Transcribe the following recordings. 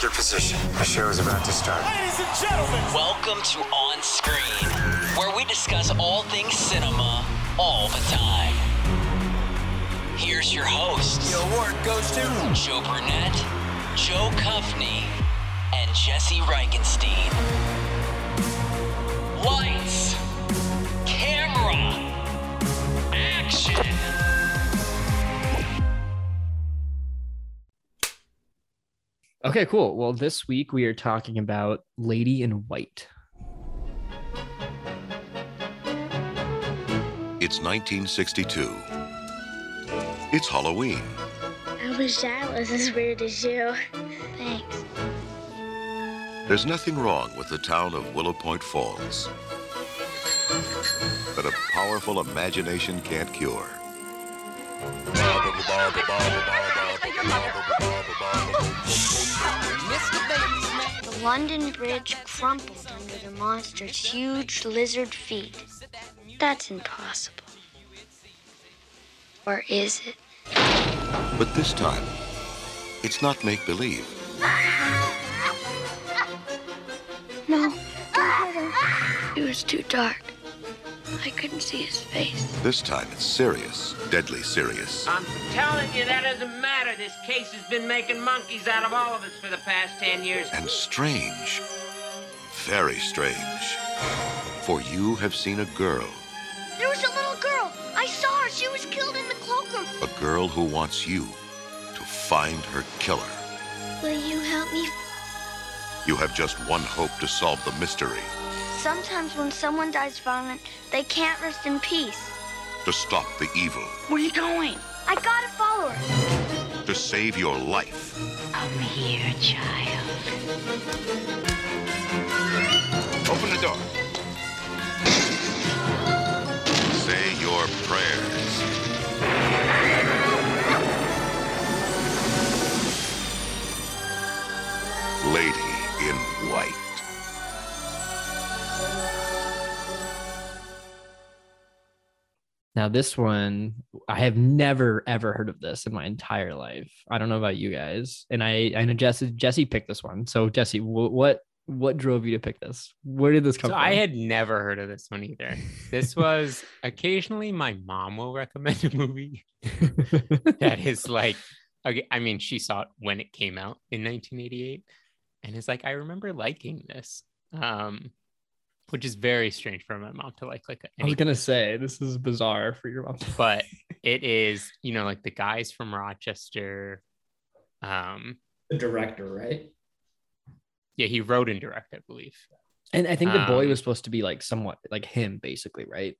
Take your position. The show is about to start. Ladies and gentlemen, Welcome to On Screen, where we discuss all things cinema all the time. Here's your hosts the award goes to Joe Burnett, Joe Cuffney, and Jesse Reichenstein. Lights, Okay, cool. Well, this week we are talking about Lady in White. It's 1962. It's Halloween. I wish I was as weird as you. Thanks. There's nothing wrong with the town of Willow Point Falls that a powerful imagination can't cure. The London Bridge crumpled under the monster's huge lizard feet. That's impossible. Or is it? But this time, it's not make believe. No, don't hurt him. It was too dark. I couldn't see his face. This time, it's serious, deadly serious. I'm telling you, that doesn't matter. This case has been making monkeys out of all of us for the past ten years. And strange. Very strange. For you have seen a girl, There was a little girl. I saw her. She was killed in the cloakroom. a girl who wants you to find her killer. Will you help me? You have just one hope to solve the mystery, Sometimes when someone dies violent, they can't rest in peace. to stop the evil, Where are you going? I gotta follow her. to save your life. I'm here, child. Now, this one, I have never ever heard of this in my entire life. I don't know about you guys, and I I know Jesse Jesse picked this one. So Jesse, wh- what what drove you to pick this? Where did this come So from? I had never heard of this one either. This was occasionally my mom will recommend a movie that is like, okay, I mean, she saw it when it came out in 1988, and is like, I remember liking this, um, which is very strange for my mom to like. Like, I was gonna say this is bizarre for your mom. but it is, you know, like the guys from Rochester. Um, the director, right? yeah, he wrote and directed, I believe. And I think the boy Um, was supposed to be like somewhat like him, basically, right?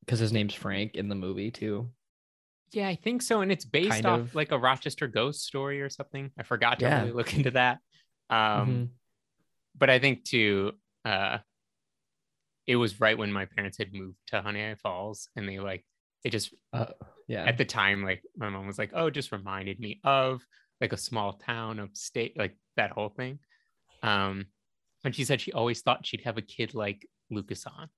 Because his name's Frank in the movie too. Yeah, I think so. And it's based Kind off of. like a Rochester ghost story or something. I forgot to Yeah. really look into that. Um, Mhm. but I think too, uh, it was right when my parents had moved to Honeoye Falls, and they like it just Uh, yeah. at the time, like my mom was like, "Oh, it just reminded me of like a small town upstate, like that whole thing." Um, and she said she always thought she'd have a kid like Lucas on.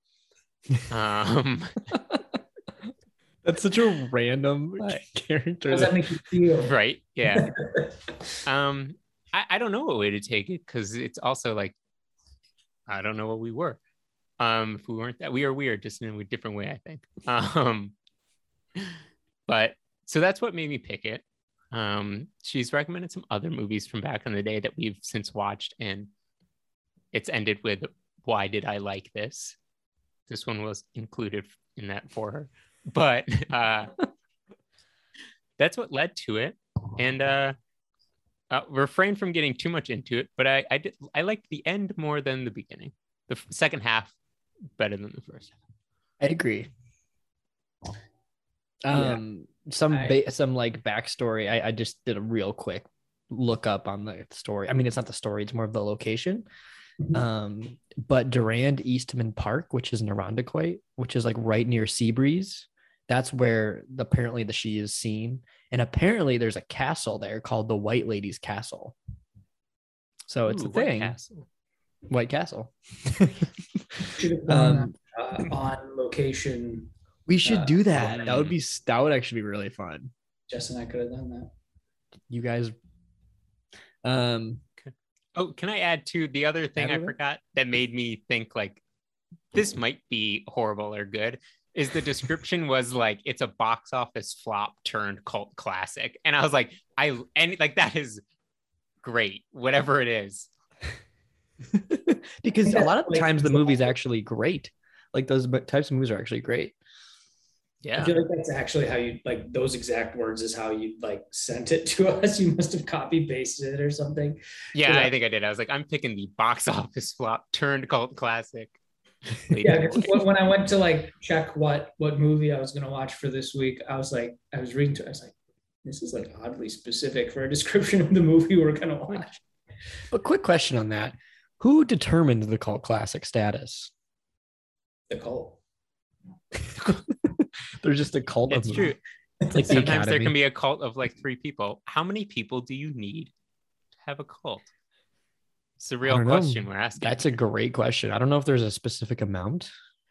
Um, That's such a random How character. does that that- make you feel? right? Yeah. um I, I don't know what way to take it because it's also like i don't know what we were um if we weren't that we are weird just in a different way i think. Um but so that's what made me pick it. Um she's recommended some other movies from back in the day that we've since watched and it's ended with why did i like this? This one was included in that for her. But uh that's what led to it. And uh, uh refrain from getting too much into it but i i did i liked the end more than the beginning. The second half better than the first half I agree. Yeah. Um, some I- ba- some like backstory. I, I just did a real quick look up on the story. I mean, it's not the story; it's more of the location. Mhm. Um, but Durand Eastman Park, which is in Irondequoit, which is like right near Seabreeze, that's where the, apparently the she is seen, and apparently there's a castle there called the White Lady's Castle. So it's Ooh, a thing. Castle. White Castle. Should have done um, uh, on location. we should Uh, do that. That would um, be that would actually be really fun. Jess and I could have done that. You guys. Um. Oh, can I add to the other thing I Add to it? forgot that made me think like this might be horrible or good is the description was like it's a box office flop turned cult classic. And I was like, I and like that is great, whatever it is. because a lot of like- times the movie's actually great. Like those types of movies are actually great. Yeah. I feel like that's actually how you like those exact words is how you like sent it to us. You must have copy pasted it or something. Yeah, Yeah. I think I did. I was like, I'm picking the box office flop turned cult classic. Yeah, 'cause when, when I went to like check what what movie I was gonna watch for this week, I was like, I was reading to, it, I was like, this is like oddly specific for a description of the movie we're gonna watch. But quick question on that: Who determined the cult classic status? The cult. There's just a cult. It's of true. Like the Sometimes there can be a cult of like three people. How many people do you need to have a cult? It's a real don't know. question we're asking. That's a great question. I don't know if there's a specific amount.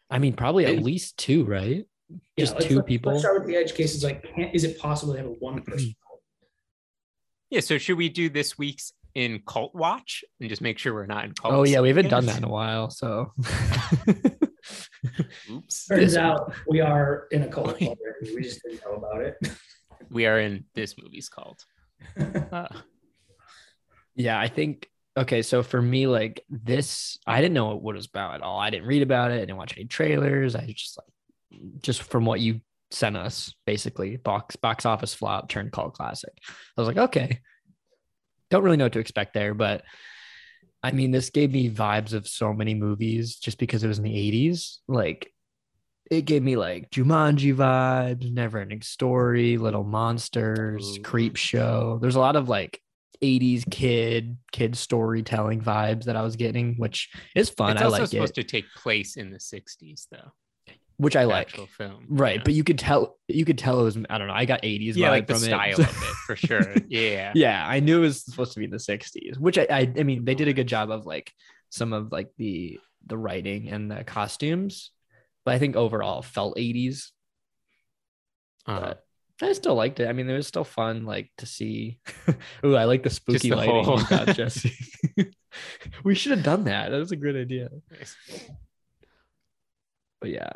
I mean, probably at least two, right? Yeah, Just two let's- people. Let's start with the edge cases. Like, can't, is it possible to have a one person? cult? yeah. So should we do this week's in cult watch and just make sure we're not in cult? Oh yeah, we haven't done that in a while. So Oops. Turns This- out we are in a cult already. We just didn't know about it. We are in this movie's cult. Uh, yeah, I think okay. So for me, like this, I didn't know what it was about at all. I didn't read about it. I didn't watch any trailers. I just like just from what you sent us, basically box box office flop turned cult classic. I was like, okay, don't really know what to expect there, but I mean, this gave me vibes of so many movies just because it was in the 80s. Like, it gave me like Jumanji vibes, Never Ending Story, Little Monsters, Ooh. Creep Show. There's a lot of like 80s kid, kid storytelling vibes that I was getting, which is fun. I like it. It's I also like supposed it, to take place in the 60s, though. Which I like. film. Right. yeah. But you could tell, you could tell it was, I don't know, I got 80s yeah, like the from style it. of it for sure. Yeah. yeah i knew it was supposed to be in the 60s which I, I i mean they did a good job of like some of like the the writing and the costumes but i think overall felt 80s Uh-huh. but i still liked it i mean it was still fun like to see Ooh, i like the spooky the lighting whole- got, jesse we should have done that that was a great idea but yeah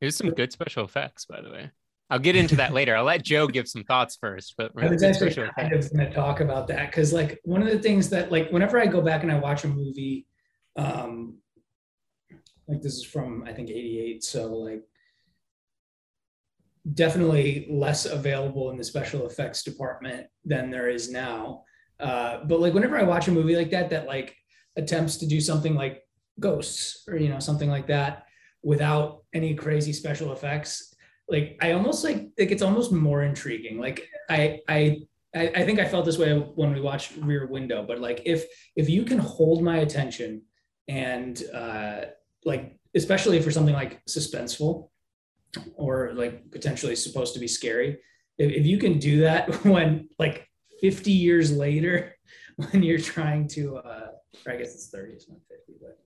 There's some good special effects, by the way. I'll get into that later. I'll let Joe give some thoughts first. But I was actually kind effects. of going to talk about that because, like, one of the things that, like, whenever I go back and I watch a movie, um, like this is from I think '88, so like definitely less available in the special effects department than there is now. Uh, but like, whenever I watch a movie like that, that like attempts to do something like Ghosts or you know something like that without any crazy special effects like I almost like like it's almost more intriguing. Like I I I think I felt this way when we watched Rear Window, but like if if you can hold my attention and uh like especially for something like suspenseful or like potentially supposed to be scary, if, if you can do that when like 50 years later when you're trying to uh I guess it's 30, it's not 50, but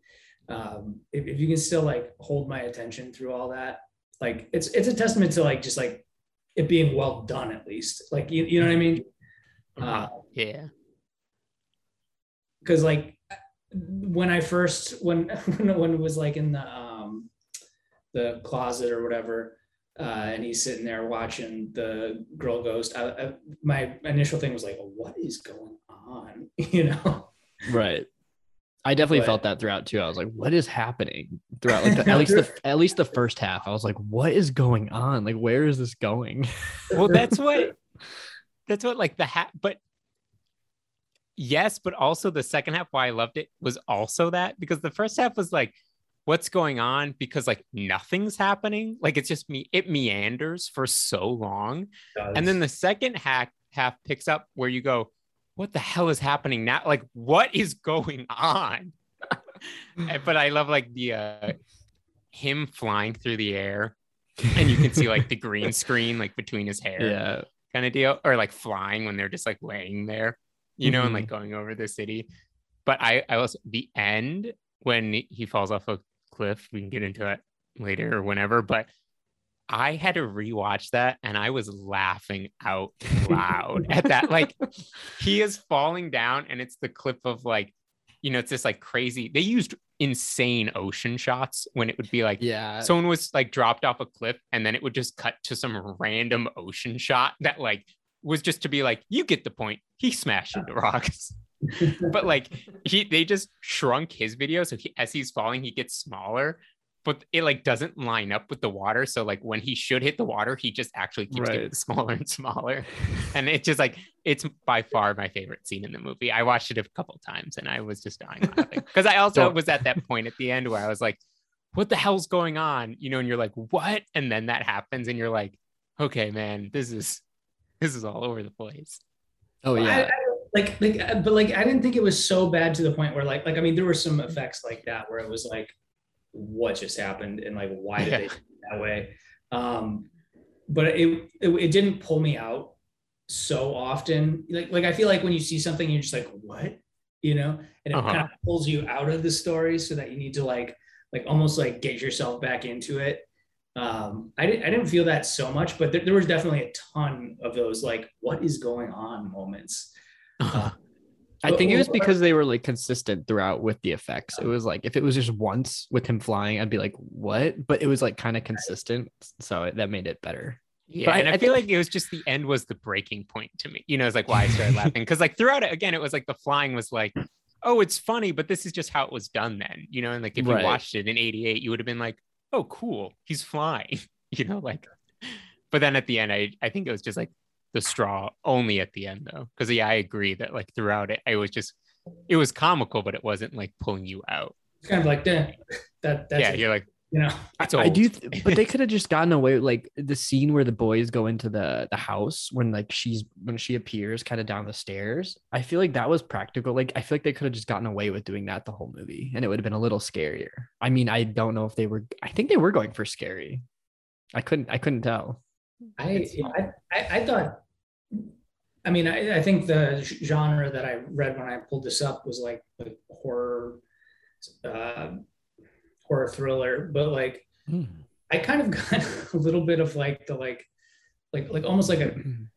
um if, if you can still like hold my attention through all that like it's it's a testament to like just like it being well done at least. Like you, you know what i mean? Uh Yeah. because like when i first when when when it was like in the um the closet or whatever uh and he's sitting there watching the girl ghost I, I, my initial thing was like what is going on? You know? Right I definitely But- felt that throughout too. I was like, "What is happening?" Throughout, like the, at least the at least the first half, I was like, "What is going on? Like, where is this going?" Well, that's what that's what like the hat but yes, but also the second half why I loved it was also that because the first half was like what's going on because like nothing's happening. Like it's just me it meanders for so long. And then the second half half picks up where you go, what the hell is happening now? Like, what is going on? But I love like the uh him flying through the air, and you can see like the green screen like between his hair, Yeah, kind of deal, or like flying when they're just like laying there, you know, and like going over the city. But I I was the end when he falls off a cliff. We can get into that later or whenever, but I had to rewatch that and I was laughing out loud at that. Like he is falling down and it's the clip of like, you know, it's this like crazy. They used insane ocean shots when it would be like Yeah. someone was like dropped off a cliff and then it would just cut to some random ocean shot that like was just to be like, you get the point. He smashed into rocks. but like he they just shrunk his video so he, as he's falling he gets smaller but it like doesn't line up with the water so like when he should hit the water he just actually keeps getting smaller and smaller. And it's just like it's by far my favorite scene in the movie. I watched it a couple times and i was just dying laughing. Because i also was at that point at the end where i was like what the hell's going on? You know and you're like what? And then that happens and you're like okay man this is this is all over the place. Oh yeah. I- like like uh, but like I didn't think it was so bad to the point where like like I mean there were some effects like that where it was like what just happened and like why did Yeah. they do it that way? Um but it, it it didn't pull me out so often. Like like I feel like when you see something you're just like what? You know? And it Uh-huh. kind of pulls you out of the story so that you need to like like almost like get yourself back into it. Um I didn't I didn't feel that so much but there, there was definitely a ton of those like what is going on? moments. Uh, I think it was because they were like consistent throughout with the effects. It was like if it was just once with him flying, I'd be like, "What?" But it was like kind of consistent, so it, that made it better. Yeah, But and I, I feel think- like it was just the end was the breaking point to me. You know, it's like why I started laughing because like throughout it again, it was like the flying was like, oh, it's funny, but this is just how it was done then. You know, and like if Right. you watched it in '88, you would have been like, oh, cool, he's flying. You know, like, but then at the end, I I think it was just like the straw only at the end though, because yeah, I agree that like throughout it, I was just it was comical, but it wasn't like pulling you out. it's kind of like "Duh, that that's yeah, it," you're like, you know it's I do, th- but they could have just gotten away with like the scene where the boys go into the the house when like she's when she appears kind of down the stairs. I feel like that was practical. Like I feel like they could have just gotten away with doing that the whole movie, and it would have been a little scarier. I mean, I don't know if they were. I think they were going for scary. I couldn't. I couldn't tell. I, It's I I I thought I mean I, I think the genre that I read when I pulled this up was like like horror uh horror thriller but like I kind of got a little bit of like the like like like almost like a,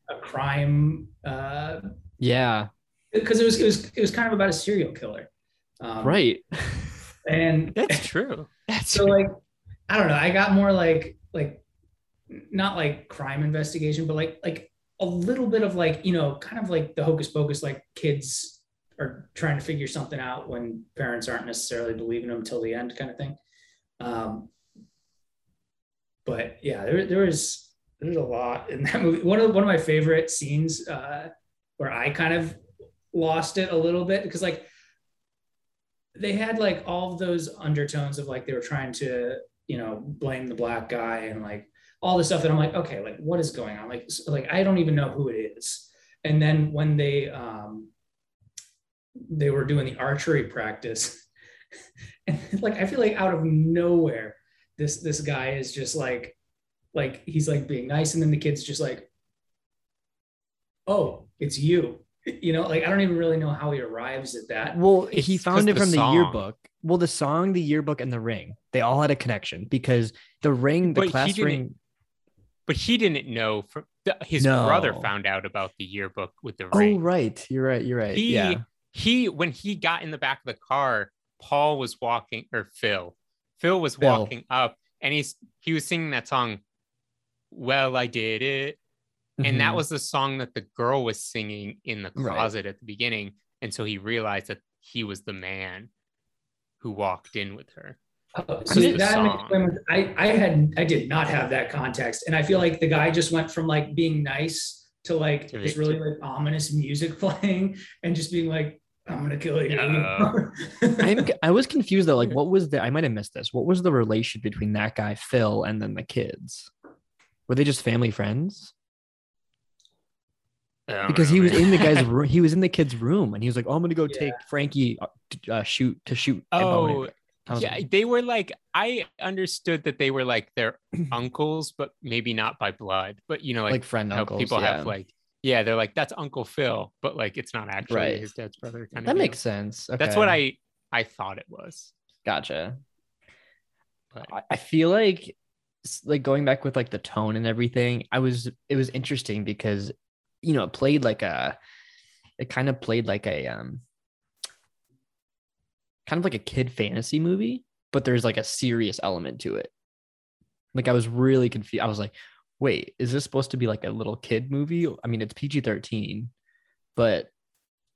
a crime uh Yeah. because it was it was it was kind of about a serial killer um, Right. and That's true. That's so true. like i don't know i got more like like not like crime investigation but like like a little bit of like you know kind of like the hocus pocus like kids are trying to figure something out when parents aren't necessarily believing them till the end kind of thing. Um but yeah there, there was there's a lot in that movie. One of one of my favorite scenes uh where i kind of lost it a little bit because like they had like all those undertones of like they were trying to you know blame the black guy and like all the stuff that i'm like okay like what is going on like s- like i don't even know who it is and then when they um they were doing the archery practice and like i feel like out of nowhere this this guy is just like like he's like being nice and then the kid's just like oh it's you you know like i don't even really know how he arrives at that Well, It's he 'cause found it the from the song. yearbook. Well, the song, the yearbook, and the ring, they all had a connection because the ring, the But class ring. But he didn't know from the, his No. brother found out about the yearbook with the ring. Oh, right. You're right. You're right. He yeah. he when he got in the back of the car, Paul was walking or Phil. Phil was Phil. walking up and he's he was singing that song, Well, I did it. And that Mhm. was the song that the girl was singing in the Right. closet at the beginning. And so he realized that he was the man who walked in with her. Oh, Just see, the that song. I, I had I did not have that context, and I feel like the guy just went from like being nice to like To this really like ominous music playing, and just being like, "I'm gonna kill you." No. I'm, I was confused though. Like, what was the? I might have missed this. What was the relation between that guy Phil and then the kids? Were they just family friends? Because know, he was man. in the guy's room. He was in the kid's room, and he was like, "Oh, I'm gonna go Yeah. take Frankie uh, shoot to shoot." Oh, I was yeah, they were like I understood that they were like their uncles, but maybe not by blood. But you know, like, like, friend uncles. people yeah. have like, yeah, they're like that's Uncle Phil, but like it's not actually Right. his dad's brother. Kind that of. makes sense. That's what I I thought it was. gotcha. But I- I feel like like going back with like the tone and everything, I was it was interesting because you know, it played like a it kind of played like a um kind of like a kid fantasy movie, but there's like a serious element to it. Like I was really confused. I was like, wait, is this supposed to be like a little kid movie? I mean, it's PG-13, but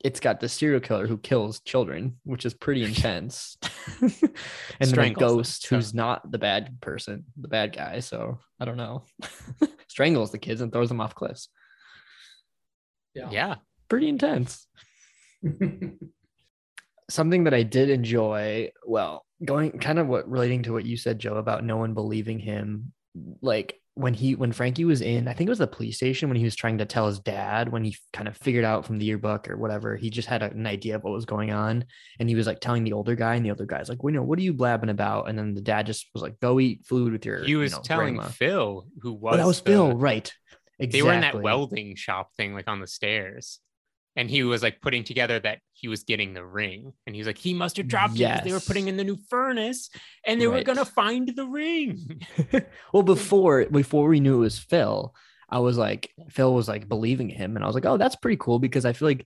it's got the serial killer who kills children, which is pretty intense. and then a Strangles them, ghost who's not the bad person, the bad guy. So I don't know. Strangles the kids and throws them off cliffs. Yeah. Yeah. Pretty intense. Something that I did enjoy, well, going kind of what relating to what you said, Joe, about no one believing him. Like when he when Frankie was in, I think it was the police station when he was trying to tell his dad when he kind of figured out from the yearbook or whatever, he just had an idea of what was going on. And he was like telling the older guy, and the older guy's like, well, you know, what are you blabbing about? And then the dad just was like, Go eat food with your He was you know, telling grandma." Phil, who was Oh, that was the- Phil, right. Exactly. They were in that welding shop thing, like on the stairs. And he was like putting together that he was getting the ring. And he was like, he must have dropped it because they were putting in the new furnace and they were gonna find the ring. well before before we knew it was phil i was like phil was like believing him and i was like oh that's pretty cool because i feel like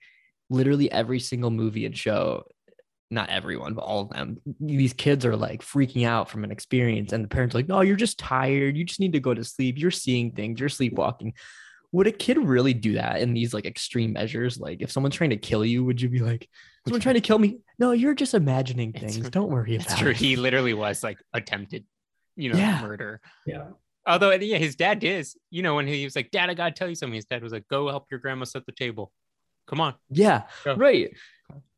literally every single movie and show not everyone but all of them these kids are like freaking out from an experience and the parents are like no you're just tired. You just need to go to sleep. You're seeing things. You're sleepwalking would a kid really do that in these like extreme measures like if someone's trying to kill you would you be like someone trying to kill me no you're just imagining It's- things don't worry It's about true. it He literally was like attempted, you know, Yeah. murder. yeah. Although yeah, his dad is, you know, when he was like, Dad, I gotta tell you something. His dad was like, Go help your grandma set the table. Come on. Yeah, Yeah. right.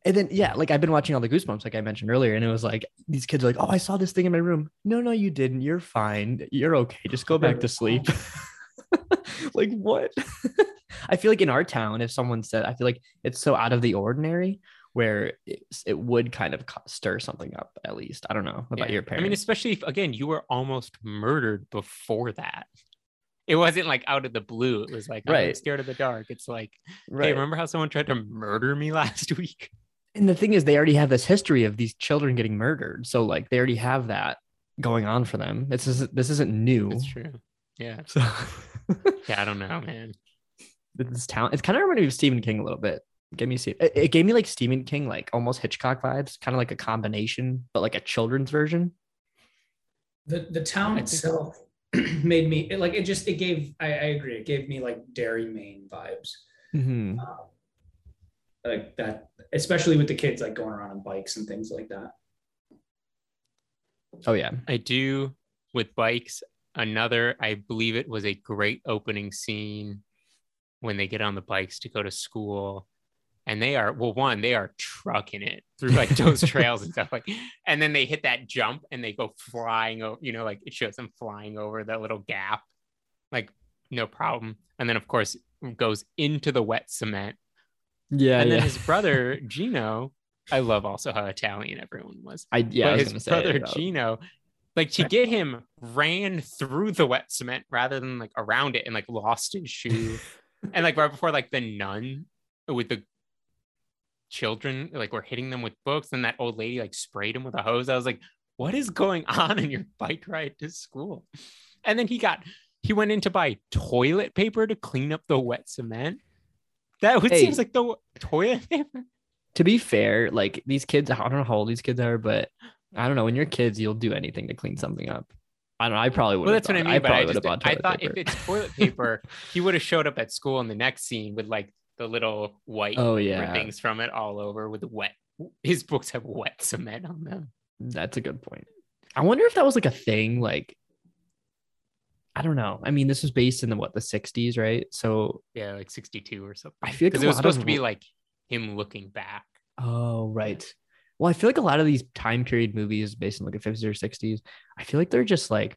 And then yeah, like I've been watching all the Goosebumps, like I mentioned earlier, and it was like these kids are like, "Oh, I saw this thing in my room." No, no, you didn't. You're fine. You're okay. Just go back to sleep. like what? I feel like in our town, if someone said, I feel like it's so out of the ordinary where it, it would kind of stir something up. At least I don't know about Yeah. your parents. I mean, especially if again you were almost murdered before that. It wasn't like out of the blue. It was like I'm scared of the dark. It's like, right. hey, remember how someone tried to murder me last week? and the thing is, they already have this history of these children getting murdered. So like they already have that going on for them. This is this isn't new. It's true. Yeah. So Yeah, I don't know, man. this town, it's kind of reminded me of Stephen King a little bit. Give me it, it gave me like Stephen King, like almost Hitchcock vibes, kind of like a combination, but like a children's version. the the town itself made me it, like it just it gave I, I agree it gave me like Derry Maine vibes Mhm. um, like that especially with the kids like going around on bikes and things like that Oh yeah, I do with bikes. Another, I believe it was a great opening scene when they get on the bikes to go to school. And they are, well, one, they are trucking it through like those trails and stuff like, and then they hit that jump and they go flying over, you know, like it shows them flying over that little gap, like no problem. And then, of course, goes into the wet cement. yeah, and then yeah. his brother, Gino, I love also how Italian everyone was I yeah, I was his brother Gino, like to get him, ran through the wet cement rather than like around it and like lost his shoe. and like right before like the nun with the children like were hitting them with books, and that old lady like sprayed him with a hose. I was like, what is going on in your bike ride to school? And then he got he went in to buy toilet paper to clean up the wet cement. That would Hey. seems like the toilet paper. to be fair, like these kids, I don't know how old these kids are, but I don't know. When you're kids, you'll do anything to clean something up. I don't know. I probably would. Well, that's what I mean. I but probably I, would just, have bought I thought paper. if it's toilet paper, he would have showed up at school in the next scene with like the little white Oh yeah, things from it all over with wet. His books have wet cement on them. That's a good point. I wonder if that was like a thing. Like, I don't know. I mean, this was based in the what the '60s, right? So Yeah, like 62 or something. I feel like because it was supposed of to be like him looking back. Oh, right. Well, I feel like a lot of these time period movies based in like the 50s or 60s, I feel like they're just like,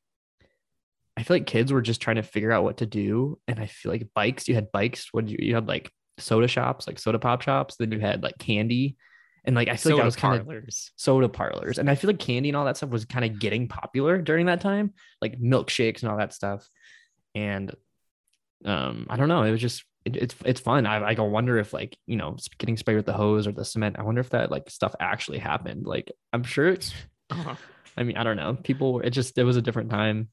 I feel like kids were just trying to figure out what to do. And I feel like bikes, you had bikes, what you, you had like soda shops, like soda pop shops, then you had like candy. And like, I feel like Soda I was kind of parlors. soda parlors. And I feel like candy and all that stuff was kind of getting popular during that time, like milkshakes and all that stuff. And um, I don't know. It was just it, it's it's fun. I I go wonder if like you know getting sprayed with the hose or the cement. I wonder if that like stuff actually happened. Like I'm sure it's. Uh-huh. I mean, I don't know. People. It just it was a different time.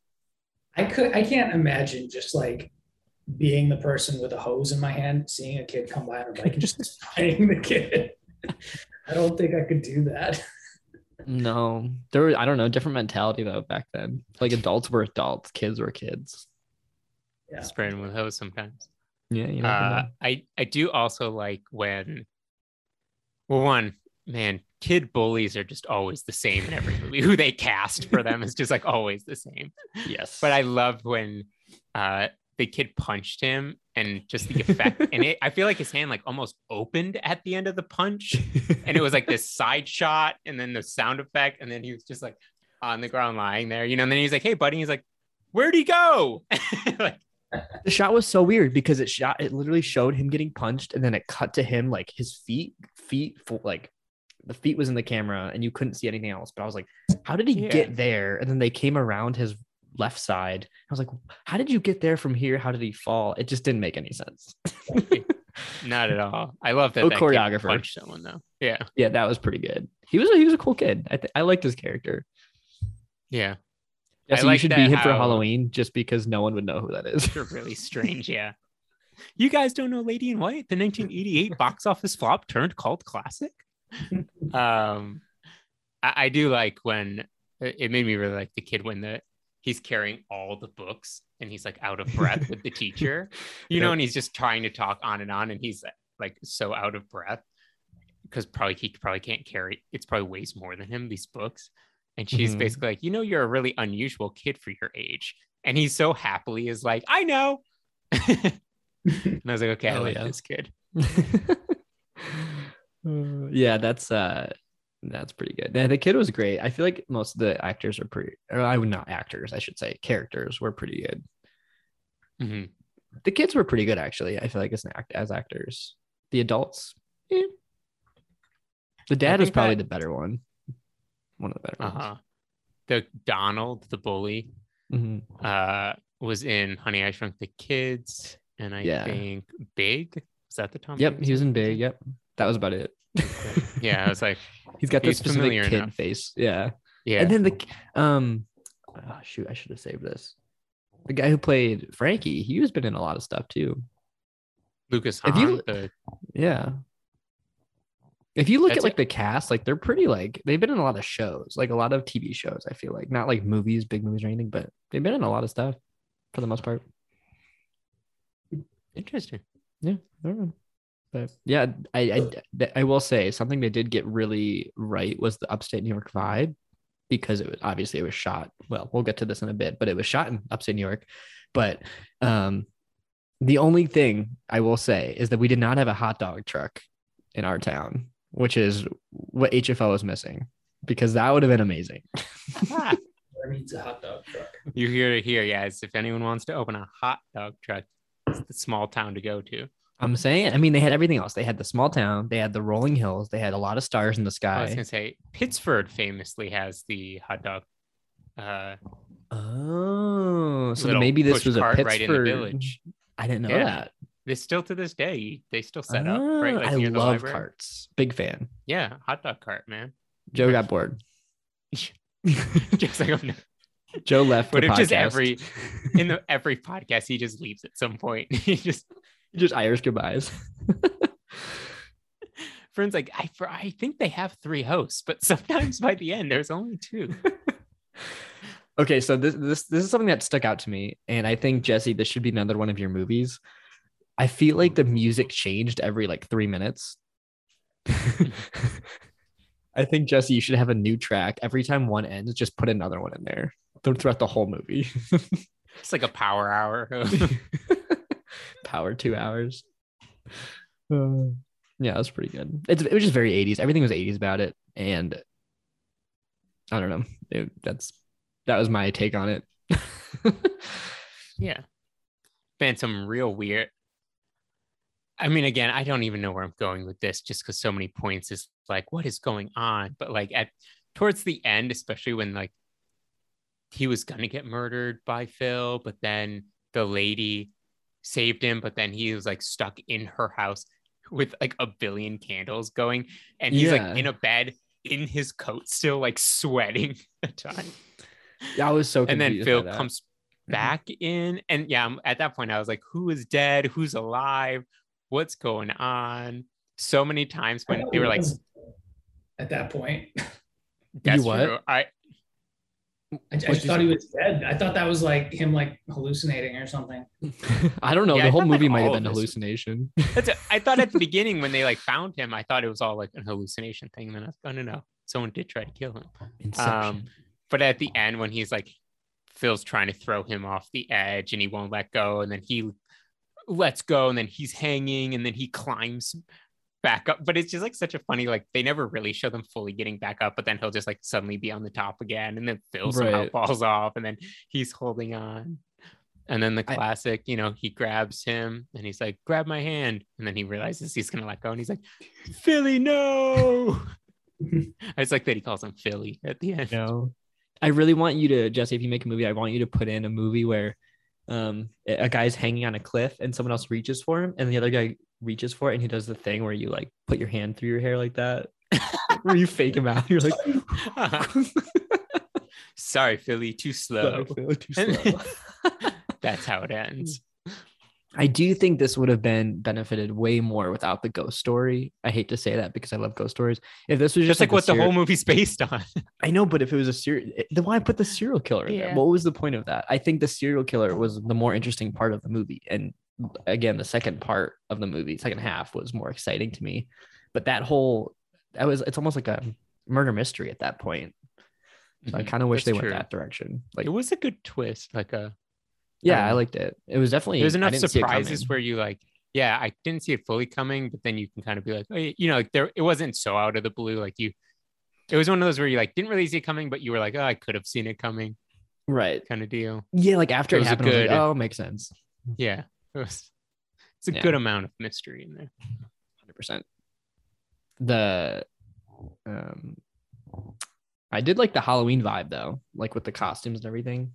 I could I can't imagine just like being the person with a hose in my hand, seeing a kid come by on a bike and just spraying the kid. I don't think I could do that. No, there were I don't know different mentality though back then. Like adults were adults, kids were kids. Yeah. Spraying with hose sometimes. Yeah, you know. Uh, I I do also like when, well, one man, kid bullies are just always the same in every movie. Who they cast for them is just like always the same. yes, But I love when uh the kid punched him and just the effect, and it, I feel like his hand like almost opened at the end of the punch, and it was like this side shot, and then the sound effect, and then he was just like on the ground lying there, you know. And then he's like, "Hey, buddy," he's like, "Where'd he go?" like, the shot was so weird because it shot it literally showed him getting punched and then it cut to him like his feet feet full, like the feet was in the camera and you couldn't see anything else but i was like how did he Yeah. get there and then they came around his left side i was like how did you get there from here how did he fall it just didn't make any sense Not at all. I love that. No that choreographer. punched someone though. Yeah, yeah that was pretty good he was a, he was a cool kid i, th- I liked his character yeah. Yeah, so you should be him for halloween just because no one would know who that is They're really strange. Yeah. You guys don't know Lady in White, the 1988 box office flop turned cult classic. um, I, I do like when it it made me really like the kid when the he's carrying all the books and he's like out of breath with the teacher, you know, and he's just trying to talk on and on, and he's like so out of breath because probably he probably can't carry. It's probably weighs more than him these books, and she's Mhm. basically like, you know, you're a really unusual kid for your age, and he's so happily is like, I know. and I was like, okay, I Oh, like yeah. this kid. Uh, yeah, that's uh that's pretty good. Yeah, the kid was great. I feel like most of the actors are pretty or I would not actors, I should say, characters were pretty good. Mhm. The kids were pretty good actually. I feel like as an act as actors. The adults, eh. The dad is probably that- the better one. One of the better Uh-huh. The Donald, the bully. Mhm. uh, was in Honey I Shrunk the Kids, and I Yeah. think Big. Is that the Tom? Yep, Hanks he was in? Big. Yep. That was about it. Yeah, I was like, He's got the He's specific familiar kid enough. face. Yeah. yeah. And then the um oh, shoot, I should have saved this. The guy who played Frankie, he was been in a lot of stuff too. Lukas Haas, you- the Yeah. If you look That's at like the cast, like they're pretty like they've been in a lot of shows, like a lot of TV shows, I feel like. Not like movies, big movies or anything, but they've been in a lot of stuff for the most part. interesting. Yeah. I don't know. But yeah, I, I I will say something they did get really right was the upstate New York vibe because it was obviously it was shot. Well, we'll get to this in a bit, but it was shot in upstate New York. But um the only thing I will say is that we did not have a hot dog truck in our town, which is what HFO is missing because that would have been amazing. There needs a hot dog truck. You hear it here, guys. If anyone wants to open a hot dog truck, it's the small town to go to. I'm saying, I mean, they had everything else. They had the small town, they had the rolling hills, they had a lot of stars in the sky. I was gonna say Pittsford famously has the hot dog. Uh, Oh, so maybe this was a cart Pittsford. right in the village. I didn't know Yeah. that. They still to this day they still set up right. Ah, Like I love carts. Big fan. Yeah, hot dog cart, man. Joe got bored. just like I'm Joe left. But the if just every in the every podcast he just leaves at some point. he just just Irish goodbyes. friends like I for, I think they have three hosts, but sometimes by the end there's only two. okay, so this this this is something that stuck out to me, and I think Jesse, this should be another one of your movies. I feel like the music changed every like three minutes. I think Jesse, you should have a new track every time one ends. Just put another one in there throughout the whole movie. It's like a power hour. Power two hours. Uh, yeah, it was pretty good. It's it was just very 80s. Everything was 80s about it, and I don't know. It, that's that was my take on it. yeah. Been some real weird. I mean, again, I don't even know where I'm going with this just because so many points is like, what is going on? But like at towards the end, especially when like he was gonna get murdered by Phil, but then the lady saved him, but then he was like stuck in her house with like a billion candles going, and he's Yeah. like in a bed in his coat, still like sweating a ton. Yeah, I was so and then Phil comes mm-hmm. back in. And yeah, at that point, I was like, who is dead? Who's alive? What's going on? So many times when thought they were like, at that point. that's what? true. I, I, I just thought say? he was dead. I thought that was like him like hallucinating or something. I don't know. Yeah, the I whole thought, like, movie might have been hallucination. That's I thought at the beginning when they like found him, I thought it was all like an hallucination thing. And then I was like, oh no, no, someone did try to kill him. Um, but at the end, when he's like, Phil's trying to throw him off the edge and he won't let go, and then he lets go, and then he's hanging, and then he climbs back up. But it's just like such a funny, like they never really show them fully getting back up, but then he'll just like suddenly be on the top again, and then Phil somehow Right. falls off, and then he's holding on. And then the I- classic, you know, he grabs him and he's like, grab my hand. And then he realizes he's going to let go. And he's like, Philly, no. it's like that he calls him Philly at the end. No. I really want you to, Jesse, if you make a movie, I want you to put in a movie where um a guy's hanging on a cliff and someone else reaches for him and the other guy reaches for it and he does the thing where you like put your hand through your hair like that. where you fake him out. You're like Sorry, Philly, too slow. "Sorry, Phil, too slow." That's how it ends. I do think this would have been benefited way more without the ghost story. I hate to say that because I love ghost stories. If this was Just just like a what the whole movie's based on. I know, but if it was a serial, then why put the serial killer in there? What was the point of that? I think the serial killer was the more interesting part of the movie, and again, the second part of the movie, second half, was more exciting to me. But that whole, that was, it's almost like a murder mystery at that point. So I kind of wish Mm-hmm. That's they true. went that direction. Like, it was a good twist. Like a yeah, I um, liked it. It was definitely there's I enough didn't see it surprises where you like, yeah, I didn't see it fully coming, but then you can kind of be like, oh, you know, like there it wasn't so out of the blue. Like you it was one of those where you like didn't really see it coming, but you were like, oh, I could have seen it coming, right. kind of deal. Yeah, like after It it, happened, I was like, oh, makes sense. Yeah. It was it's a Yeah. good amount of mystery in there. hundred percent. The um, I did like the Halloween vibe though, like with the costumes and everything.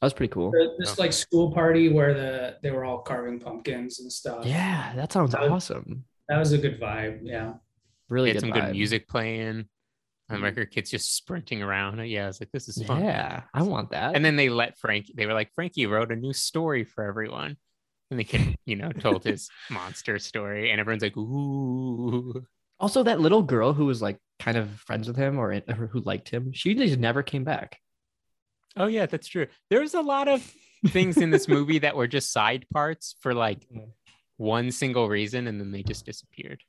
That was pretty cool. This like school party where the they were all carving pumpkins and stuff. Yeah, that sounds That was- awesome. that was a good vibe. Yeah. Really They had good, some good music playing. And record mm-hmm. kids just sprinting around. Yeah, I was like, this is fun. Yeah, I want that. And then they let Frankie, they were like, Frankie wrote a new story for everyone. And they could, you know, told his monster story. And everyone's like, ooh. also that little girl who was like kind of friends with him or, or who liked him, she just never came back. Oh, yeah, that's true. There's a lot of things in this movie that were just side parts for like one single reason. And then they just disappeared.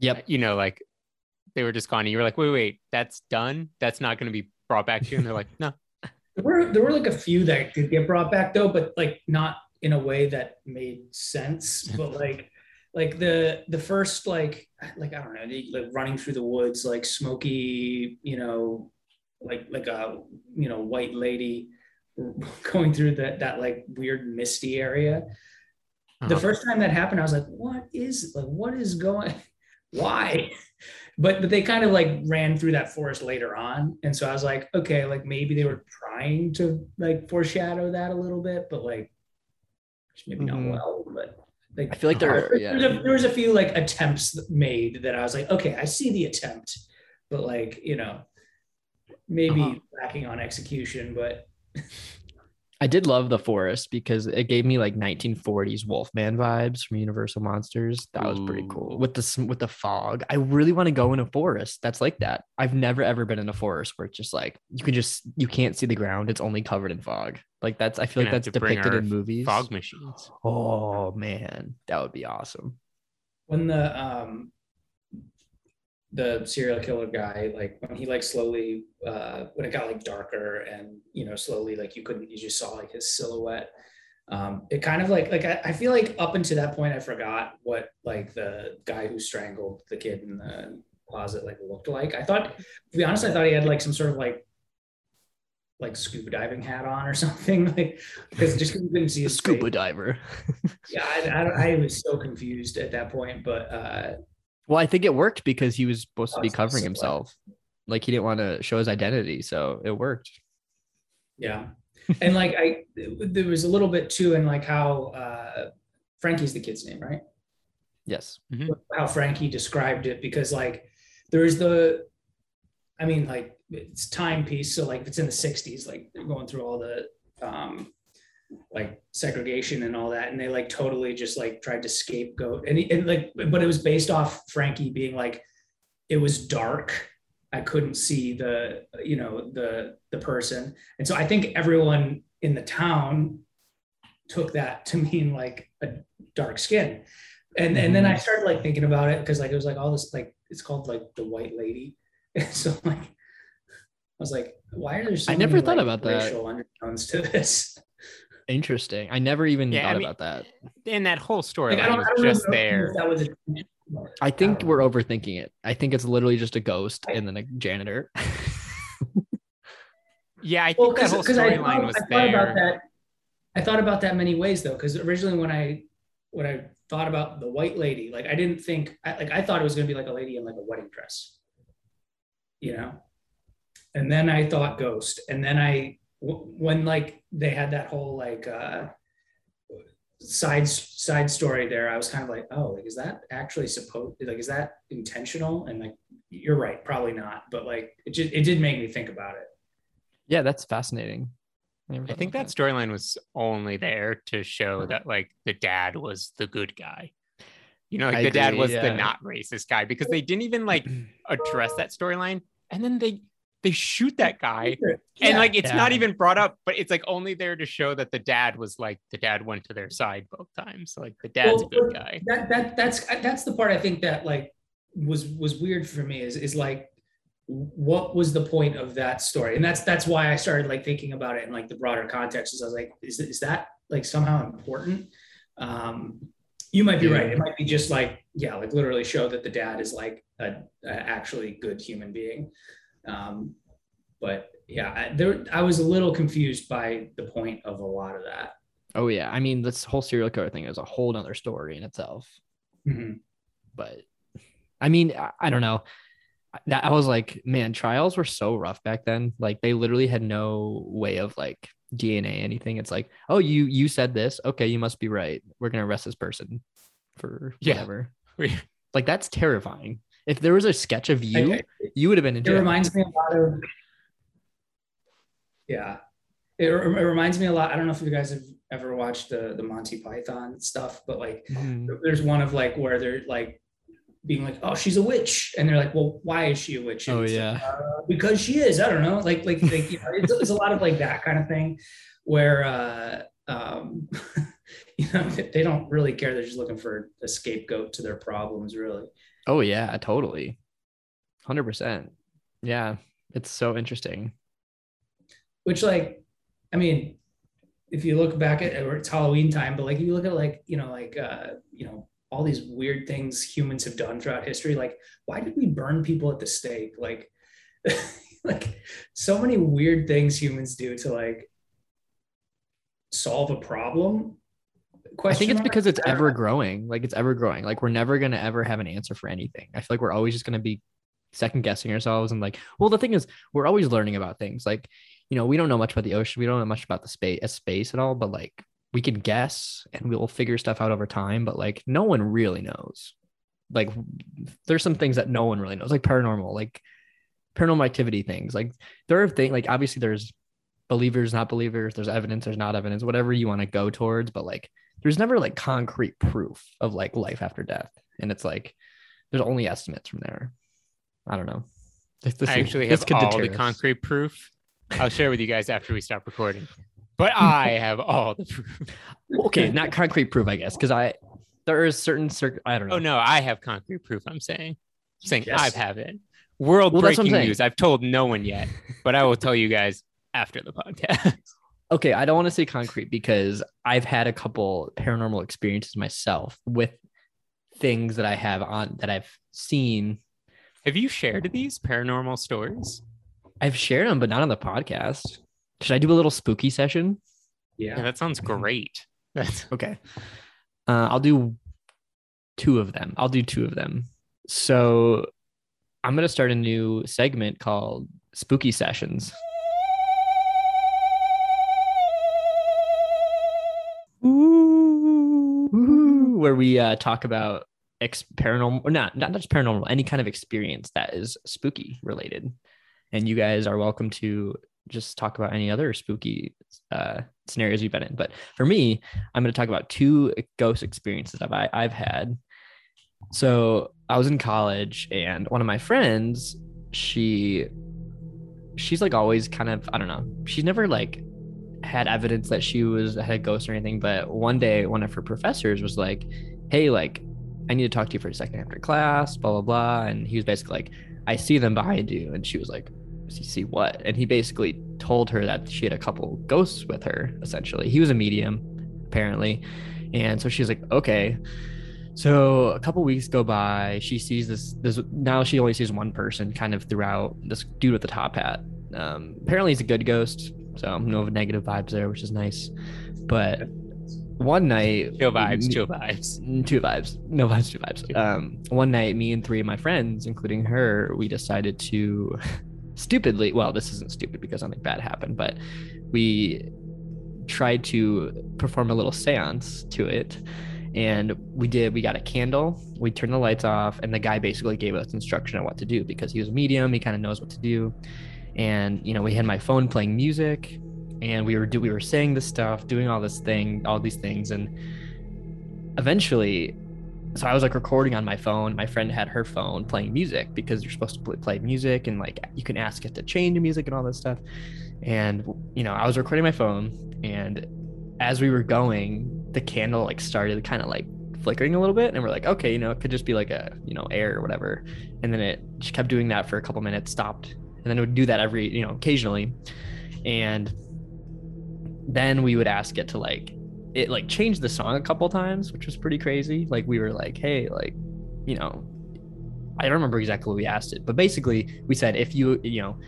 Yep. Uh, you know, like they were just gone. And you were like, wait, wait, that's done. That's not going to be brought back to you. And they're like, no. There were there were like a few that did get brought back though, but like not in a way that made sense. But like like the the first like like I don't know, like running through the woods, like smoky, you know, like like a you know white lady going through that that like weird misty area. The Uh-huh. first time that happened, I was like, "What is like what is going? Why?" But but they kind of like ran through that forest later on, and so I was like, "Okay, like maybe they were trying to like foreshadow that a little bit, but like maybe not well." But like I feel like there, yeah. was a, there was a few like attempts made that I was like, "Okay, I see the attempt," but like you know, maybe Uh-huh. lacking on execution. But I did love the forest because it gave me like 1940s Wolfman vibes from Universal Monsters. That was pretty cool with the with the fog. I really want to go in a forest that's like that. I've never ever been in a forest where it's just like you can just you can't see the ground. It's only covered in fog. Like that's I feel like that's depicted in movies. Fog machines. Oh man, that would be awesome. when the um the serial killer guy like when he like slowly uh when it got like darker and you know slowly like you couldn't you just saw like his silhouette um it kind of like like I, I feel like up until that point i forgot what like the guy who strangled the kid in the closet like looked like i thought to be honest i thought he had like some sort of like like scuba diving hat on or something like because just couldn't see A scuba face. diver. yeah I, I, I was so confused at that point but uh well, I think it worked because he was supposed to be covering himself. Like he didn't want to show his identity, so it worked. Yeah. And like I there was a little bit too in like how uh Frankie's the kid's name, right? Yes. How Frankie described it because like there's the I mean like it's timepiece so like if it's in the 60s like they're going through all the um, like segregation and all that, and they like totally just like tried to scapegoat and, he- and like, but it was based off Frankie being like, it was dark. I couldn't see the you know the the person, and so I think everyone in the town took that to mean like a dark skin. And and then I mm-hmm. started like thinking about it because like it was like all this like it's called like the white lady. And so like I was like, why are there so I never many, thought like, about that. racial undertones to this? Interesting. I never even Yeah, I thought mean, about that. And that whole story Like I was just know there. if that was a, I think don't we're overthinking it. I think it's literally just a ghost and then a janitor. Yeah, I think well that because whole storyline thought- was I thought about there. that. I thought about that many ways though, because originally when I when I thought about the white lady, like I didn't think I, like I thought it was gonna be like a lady in like a wedding dress, you know. And then I thought ghost, and then I w- when like they had that whole like uh side side story there, I was kind of like, oh, like is that actually supposed like is that intentional? And like you're right, probably not, but like it just it did make me think about it. yeah, that's fascinating. never I think about that storyline was only there to show Uh-huh. that like the dad was the good guy. You know, like I the dad agree, was yeah. the not racist guy because they didn't even like address that storyline. And then they they shoot that guy. And like it's not even brought up, but it's like only there to show that the dad was like the dad went to their side both times. So like the dad's Well, a good guy. That that that's that's the part I think that like was was weird for me is is like what was the point of that story? And that's that's why I started like thinking about it in like the broader context. Is I was like, is is that like somehow important? Um, you might be Yeah. right. It might be just like yeah, like literally show that the dad is like a, a actually good human being. Um, but yeah, I, there I was a little confused by the point of a lot of that. Oh yeah. I mean, this whole serial killer thing is a whole other story in itself. Mhm. But I mean, I, I don't know. That I was like, man, trials were so rough back then. Like they literally had no way of like DNA anything. It's like, oh, you you said this. Okay, you must be right. We're gonna arrest this person for Yeah. whatever. Like that's terrifying. If there was a sketch of you, I- you would have been in It jail. reminds me a lot of. Yeah, it, re- it reminds me a lot. I don't know if you guys have ever watched the the Monty Python stuff, but like, Mhm. there's one of like where they're like being like, "Oh, she's a witch," and they're like, "Well, why is she a witch?" And Oh yeah. "Uh, because she is. I don't know. Like, like, like you know, it's, it's a lot of like that kind of thing, where uh, um, you know they they don't really care. They're just looking for a scapegoat to their problems, really. Oh yeah, totally. 100%. Yeah, it's so interesting. which like i mean if you look back at or it's halloween time but like if you look at like you know like uh you know all these weird things humans have done throughout history like why did we burn people at the stake like like so many weird things humans do to like solve a problem I think it's because it's ever growing. Like it's ever growing. Like we're never gonna ever have an answer for anything. I feel like we're always just gonna be second guessing ourselves and like, well, the thing is, we're always learning about things. Like, you know, we don't know much about the ocean. We don't know much about the space, uh, space at all. But like, we can guess and we'll figure stuff out over time. But like, no one really knows. Like, there's some things that no one really knows, like paranormal, like paranormal activity things. Like there are things. Like obviously, there's believers, not believers. There's evidence. There's not evidence. Whatever you want to go towards. But like there's never like concrete proof of like life after death and it's like there's only estimates from there i don't know This- this- I actually this have could all the us. concrete proof. I'll share with you guys after we stop recording. But I have all the proof. okay not concrete proof i guess because i there is certain cir- i don't oh, know Oh no, I have concrete proof. I'm saying, I'm saying Yes. I have it. World Well, that's what I'm breaking saying. news. I've told no one yet, but I will tell you guys after the podcast. Okay i don't want to say concrete because i've had a couple paranormal experiences myself with things that i have on that i've seen have you shared these paranormal stories? i've shared them but not on the podcast should i do a little spooky session Yeah, yeah that sounds great. That's Okay. Uh, I'll do two of them. I'll do two of them. So I'm going to start a new segment called Spooky Sessions. Where we uh, talk about ex- paranormal, or not, not just paranormal, any kind of experience that is spooky related. And you guys are welcome to just talk about any other spooky uh, scenarios you've been in. But for me, I'm going to talk about two ghost experiences I've, I- I've had. So I was in college, and one of my friends, she, she's like always kind of, I don't know, she's never like had evidence that she was a ghost or anything. But one day, one of her professors was like, "Hey, like, I need to talk to you for a second after class." Blah blah blah. And he was basically like, "I see them behind you," and she was like, see what?" And he basically told her that she had a couple ghosts with her. Essentially, he was a medium, apparently, and so she's like, "Okay." So a couple weeks go by. She sees this. This now she only sees one person kind of throughout. This dude with the top hat. Um, apparently he's a good ghost. So no negative vibes there, which is nice. But one night, Chill vibes, me- chill vibes. Two vibes, no vibes, two vibes. Um, one night, me and three of my friends, including her, we decided to stupidly. Well, this isn't stupid because nothing bad happened, but we tried to perform a little séance to it. And we did, we got a candle, we turned the lights off, and the guy basically gave us instruction on what to do because he was a medium, he kind of knows what to do. And you know, we had my phone playing music, and we were do we were saying this stuff, doing all this thing, all these things, and eventually so I was like recording on my phone. My friend had her phone playing music because you're supposed to play music and like you can ask it to change the music and all this stuff. And you know, I was recording my phone, and as we were going, the candle like started kind of like flickering a little bit, and we're like, okay, you know, it could just be like a you know air or whatever. And then it just kept doing that for a couple minutes, stopped, and then would do that every you know occasionally, and then we would ask it to like it like changed the song a couple times, which was pretty crazy. Like we were like, hey, like, you know, I don't remember exactly what we asked it, but basically we said if you, you know,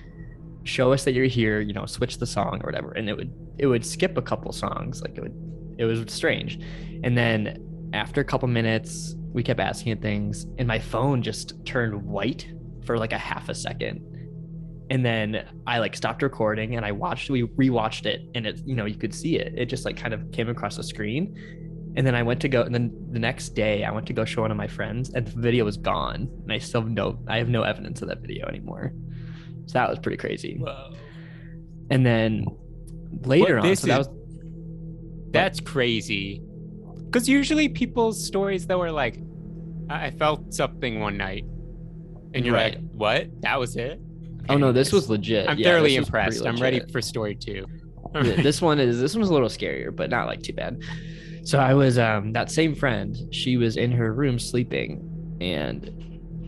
show us that you're here, you know, switch the song or whatever. And it would it would skip a couple songs. Like it would it was strange. And then after a couple minutes, we kept asking it things, and my phone just turned white for like a half a second and then I like stopped recording and I watched we rewatched it and it you know you could see it it just like kind of came across the screen and then I went to go and then the next day I went to go show one of my friends and the video was gone and I still have no I have no evidence of that video anymore so that was pretty crazy Whoa. and then later What- on so that was That's crazy. Because usually people's stories though are like, I I felt something one night, and you're Right. like, what? That was it? Oh no this was legit I'm Yeah, thoroughly this was pretty impressed. I'm ready for story two. Yeah, this one is this one's a little scarier, but not like too bad. So I was um that same friend, she was in her room sleeping, and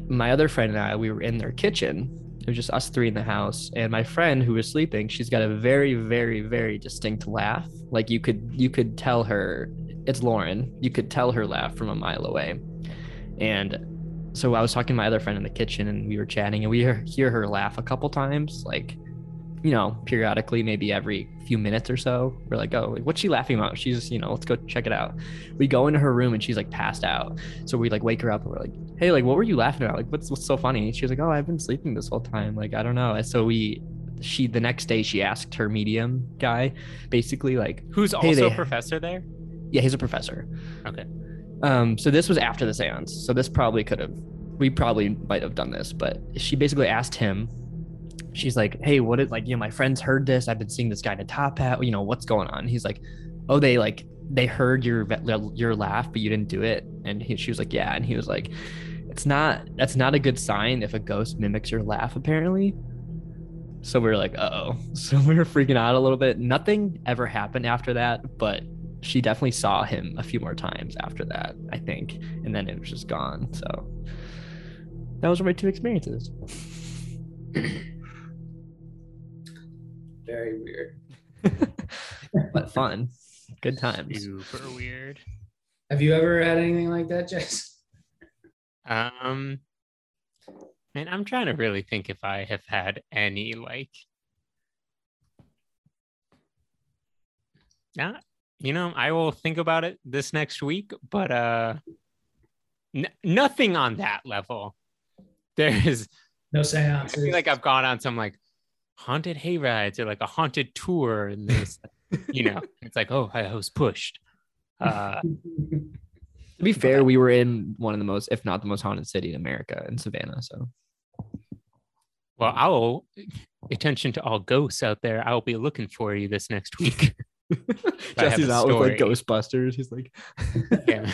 my other friend and I, we were in their kitchen. It was just us three in the house, and my friend who was sleeping, she's got a very, very, very distinct laugh. Like you could you could tell her it's Lauren. You could tell her laugh from a mile away. And so I was talking to my other friend in the kitchen, and we were chatting, and we hear, hear her laugh a couple times, like you know, periodically, maybe every few minutes or so. We're like, oh, what's she laughing about? She's, you know, let's go check it out. We go into her room and she's like passed out. So we like wake her up and we're like, hey, like, what were you laughing about? Like, what's what's so funny? She was like, oh, I've been sleeping this whole time. Like, I don't know. And so we, she, the next day, she asked her medium guy, basically, like, Who's Hey, also they- a professor there? yeah, he's a professor. Okay. Um, so this was after the seance. So this probably could have, we probably might have done this, but she basically asked him, she's like, Hey, what is like, you know, my friends heard this. I've been seeing this guy in a top hat. You know, what's going on? He's like, Oh, they like, they heard your, your laugh, but you didn't do it. And he, she was like, Yeah. And he was like, It's not, that's not a good sign if a ghost mimics your laugh, apparently. So we were like, oh. So we were freaking out a little bit. Nothing ever happened after that, but she definitely saw him a few more times after that, I think. And then it was just gone. So that was my two experiences. Very weird. but fun. Good times. Super weird. Have you ever had anything like that, Jess? Um, man, I'm trying to really think if I have had any like. Yeah, you know, I will think about it this next week, but uh, n- nothing on that level. There's, No I seances. feel like I've gone on some like haunted hay rides or like a haunted tour, and this, you know, it's like, oh, I was pushed. Uh, To be fair, we were in one of the most, if not the most haunted city in America in Savannah. So Well, I'll attention to all ghosts out there. I'll be looking for you this next week. I Jesse's a out with like. Ghostbusters. He's like, Yeah.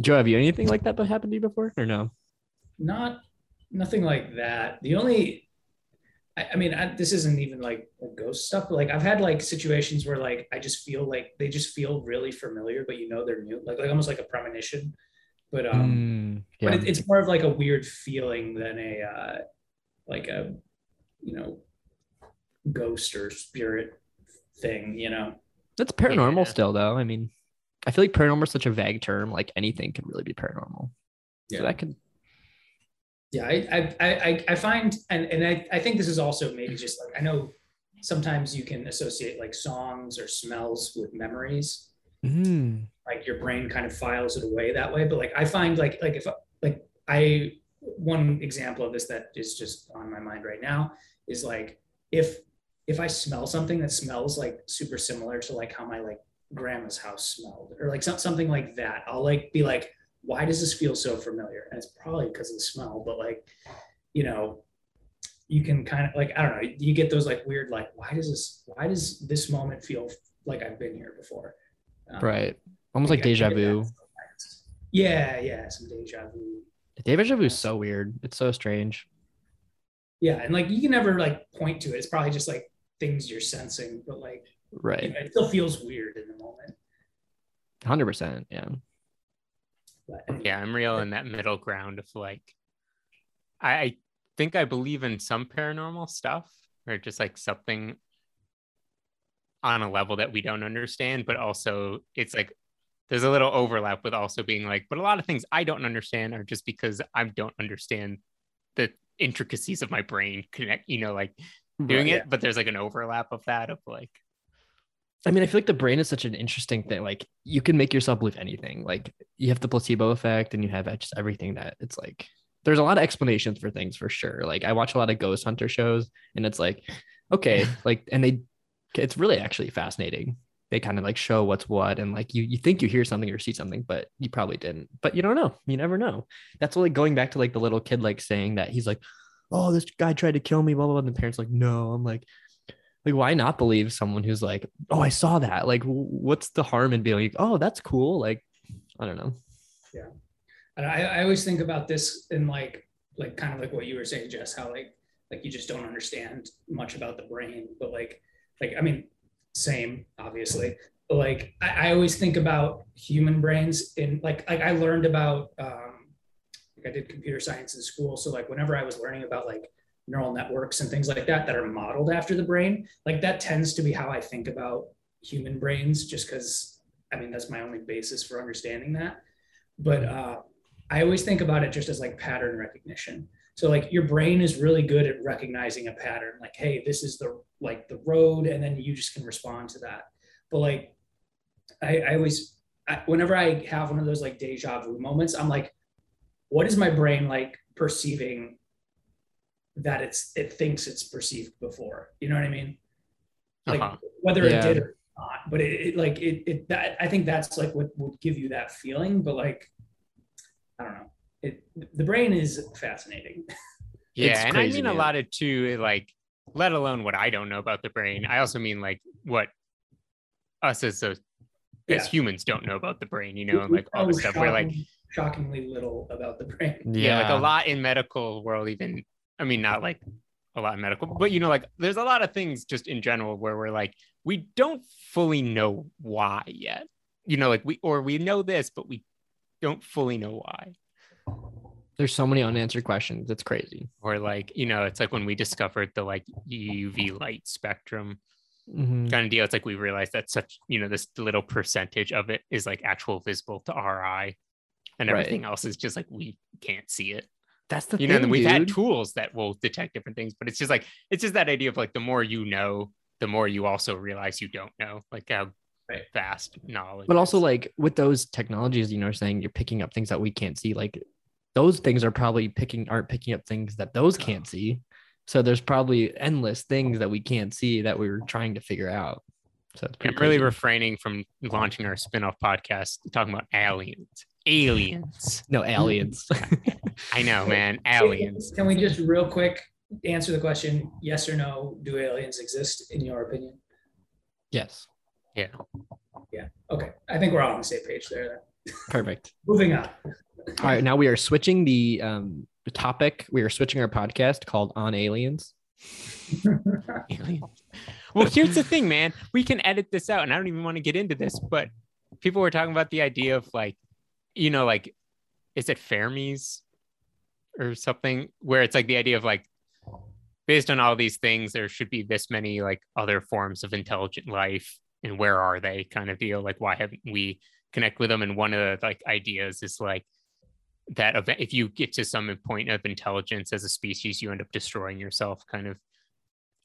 Joe, have you anything like that happened to you before or no? Not nothing like that. The only, I, I mean, I, this isn't even like, like ghost stuff, but like I've had like situations where like I just feel like they just feel really familiar, but you know they're new, like like almost like a premonition. But um, Mm, yeah. but it, it's more of like a weird feeling than a uh, like a you know ghost or spirit thing. You know. That's paranormal Yeah. still, though. I mean, I feel like paranormal is such a vague term. Like anything can really be paranormal. Yeah. So that could. yeah I, I i I- i find and and I, I think this is also maybe just like i know sometimes you can associate like songs or smells with memories Mm, like your brain kind of files it away that way but like i find like like if like i one example of this that is just on my mind right now is like if if i smell something that smells like super similar to like how my like grandma's house smelled or like some, something like that i'll like be like why does this feel so familiar and it's probably because of the smell but like you know you can kind of like i don't know you get those like weird like why does this why does this moment feel like i've been here before Um, right. Almost like deja vu. Yeah, yeah, some deja vu. Deja vu is so weird. It's so strange. Yeah, and like you can never like point to it. It's probably just like things you're sensing, but like you Right. know, it still feels weird in the moment. 100%. Yeah. But yeah, I'm real in that middle ground of like, I, I think I believe in some paranormal stuff or just like something on a level that we don't understand, but also it's like there's a little overlap with also being like, but a lot of things I don't understand are just because I don't understand the intricacies of my brain connect, you know, like doing Right. it, but there's like an overlap of that of like, I mean, I feel like the brain is such an interesting thing. Like, you can make yourself believe anything. Like, you have the placebo effect, and you have just everything that it's like. There's a lot of explanations for things for sure. Like, I watch a lot of ghost hunter shows, and it's like, okay, like, and they, it's really actually fascinating. They kind of like show what's what, and like you, you think you hear something or see something, but you probably didn't. But you don't know. You never know. That's like going back to like the little kid like saying that he's like, oh, this guy tried to kill me, blah blah. blah. And the parents like, no. I'm like, like why not believe someone who's like oh i saw that like what's the harm in being like oh that's cool like i don't know Yeah. and I, I always think about this in like like kind of like what you were saying, Jess, how like like you just don't understand much about the brain, but like like I mean, same obviously, but like I, I always think about human brains in like like I learned about um like I did computer science in school, so like whenever I was learning about like neural networks and things like that that are modeled after the brain, like that tends to be how I think about human brains, just because I mean that's my only basis for understanding that. But uh, I always think about it just as like pattern recognition. So like your brain is really good at recognizing a pattern, like, hey, this is the like the road, and then you just can respond to that. But like I, I always I, whenever I have one of those like deja vu moments, I'm like, what is my brain like perceiving that it's it thinks it's perceived before? You know what I mean? Like Uh-huh. whether Yeah. it did or not, but it, it like it, it that I think that's like what would give you that feeling. But like I don't know. It the brain is fascinating. Yeah, and crazy, I mean a lot of too, like let alone what I don't know about the brain. I also mean like what us as a Yeah. as humans don't know about the brain, you know, and like all the stuff. We're like shocking- shockingly little about the brain. yeah. like a lot in medical world, even I mean not like a lot in medical, but you know, like there's a lot of things just in general where we're like, we don't fully know why yet. You know, like we or we know this, but we don't fully know why. there's so many unanswered questions it's crazy Or like, you know, it's like when we discovered the like UV light spectrum Mhm. kind of deal. It's like we realized that such, you know, this little percentage of it is like actual visible to our eye, and Right. everything else is just like we can't see it. that's the You know, thing, and we've had tools that will detect different things, but it's just like it's just that idea of like the more you know, the more you also realize you don't know, like how Right. vast knowledge. but also is. like with those technologies you know saying you're picking up things that we can't see like those things are probably picking aren't picking up things that those can't see so there's probably endless things that we can't see that we were trying to figure out so it's I'm pretty really refraining from launching our spin-off podcast talking about aliens aliens. No aliens. I know, man. Aliens. Can we just real quick answer the question? Yes or no? Do aliens exist in your opinion? yes. Yeah. Yeah. Okay. I think we're all on the same page there. Perfect. Moving on. All right. Now we are switching the um the topic. We are switching our podcast called On Aliens. Aliens. Well, here's the thing, man. We can edit this out, and I don't even want to get into this, but people were talking about the idea of like, you know, like, is it Fermi's or something where it's like the idea of like, based on all these things, there should be this many like other forms of intelligent life, and where are they? Kind of deal. Like, why haven't we connect with them? And one of the like ideas is like that event if you get to some point of intelligence as a species, you end up destroying yourself, kind of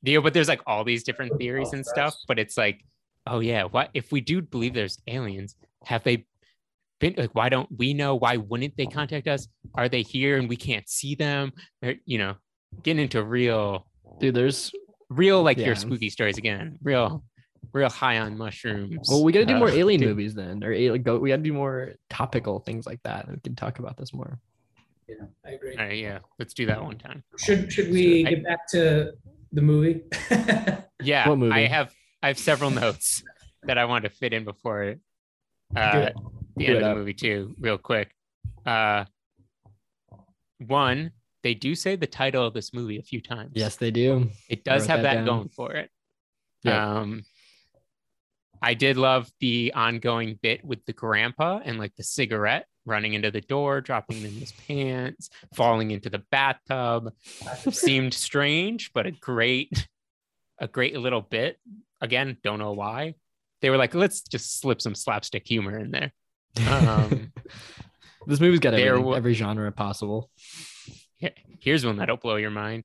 deal. But there's like all these different theories and stuff. But it's like, oh yeah, what if we do believe there's aliens? Have they been like? Why don't we know? Why wouldn't they contact us? Are they here and we can't see them? Or, you know, getting into real, Dude, there's real like Yeah. your spooky stories again. Real, real high on mushrooms. well, we got to do Uh, more alien dude, movies then, or ali- go. We got to do more topical things like that. and We can talk about this more. Yeah, I agree. yeah, let's do that one time. Should should we I- get back to the movie? Yeah, What movie? I have I have several notes that I want to fit in before uh, it. The Do end it of the movie too, real quick. Uh, one, they do say the title of this movie a few times. Yes, they do. it does have that that going for it. Yeah. Um, I did love the ongoing bit with the grandpa and like the cigarette running into the door, dropping in his pants, falling into the bathtub. Seemed strange, but a great, a great little bit. Again, don't know why. They were like, let's just slip some slapstick humor in there. Um, This movie's got everything, wa- every genre possible. here's one that'll blow your mind.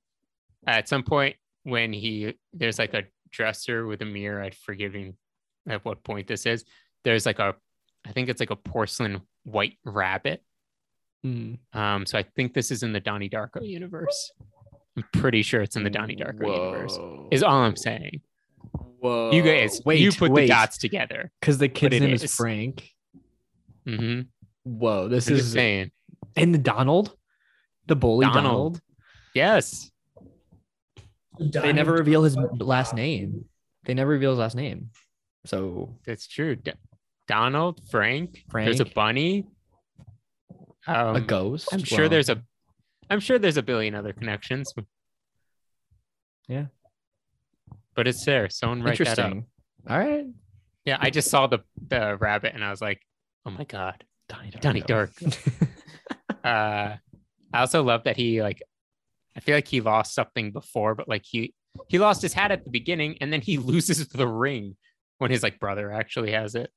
At some point, when he there's like a dresser with a mirror, I'd forgiving at what point this is. There's like a, I think it's like a porcelain white rabbit. Hmm. Um, so I think this is in the Donnie Darko universe. I'm pretty sure it's in the Donnie Darko universe. Is all I'm saying. Whoa. You guys, wait, you put wait. the dots together. Because the kid's name is is. Frank. Hmm Whoa, this I'm is just saying. and the Donald, the bully Donald. Donald. Yes. They never reveal his last name. They never reveal his last name. So That's true. D- Donald, Frank, Frank, there's a bunny. Um, a ghost. I'm sure Well, there's a I'm sure there's a billion other connections. Yeah. But it's there. Someone write that up. interesting. All right, Yeah, I just saw the the rabbit and I was like, oh my god. Donnie Darko. Donnie Darko. Uh I also love that he like I feel like he lost something before, but like he he lost his hat at the beginning and then he loses the ring when his like brother actually has it.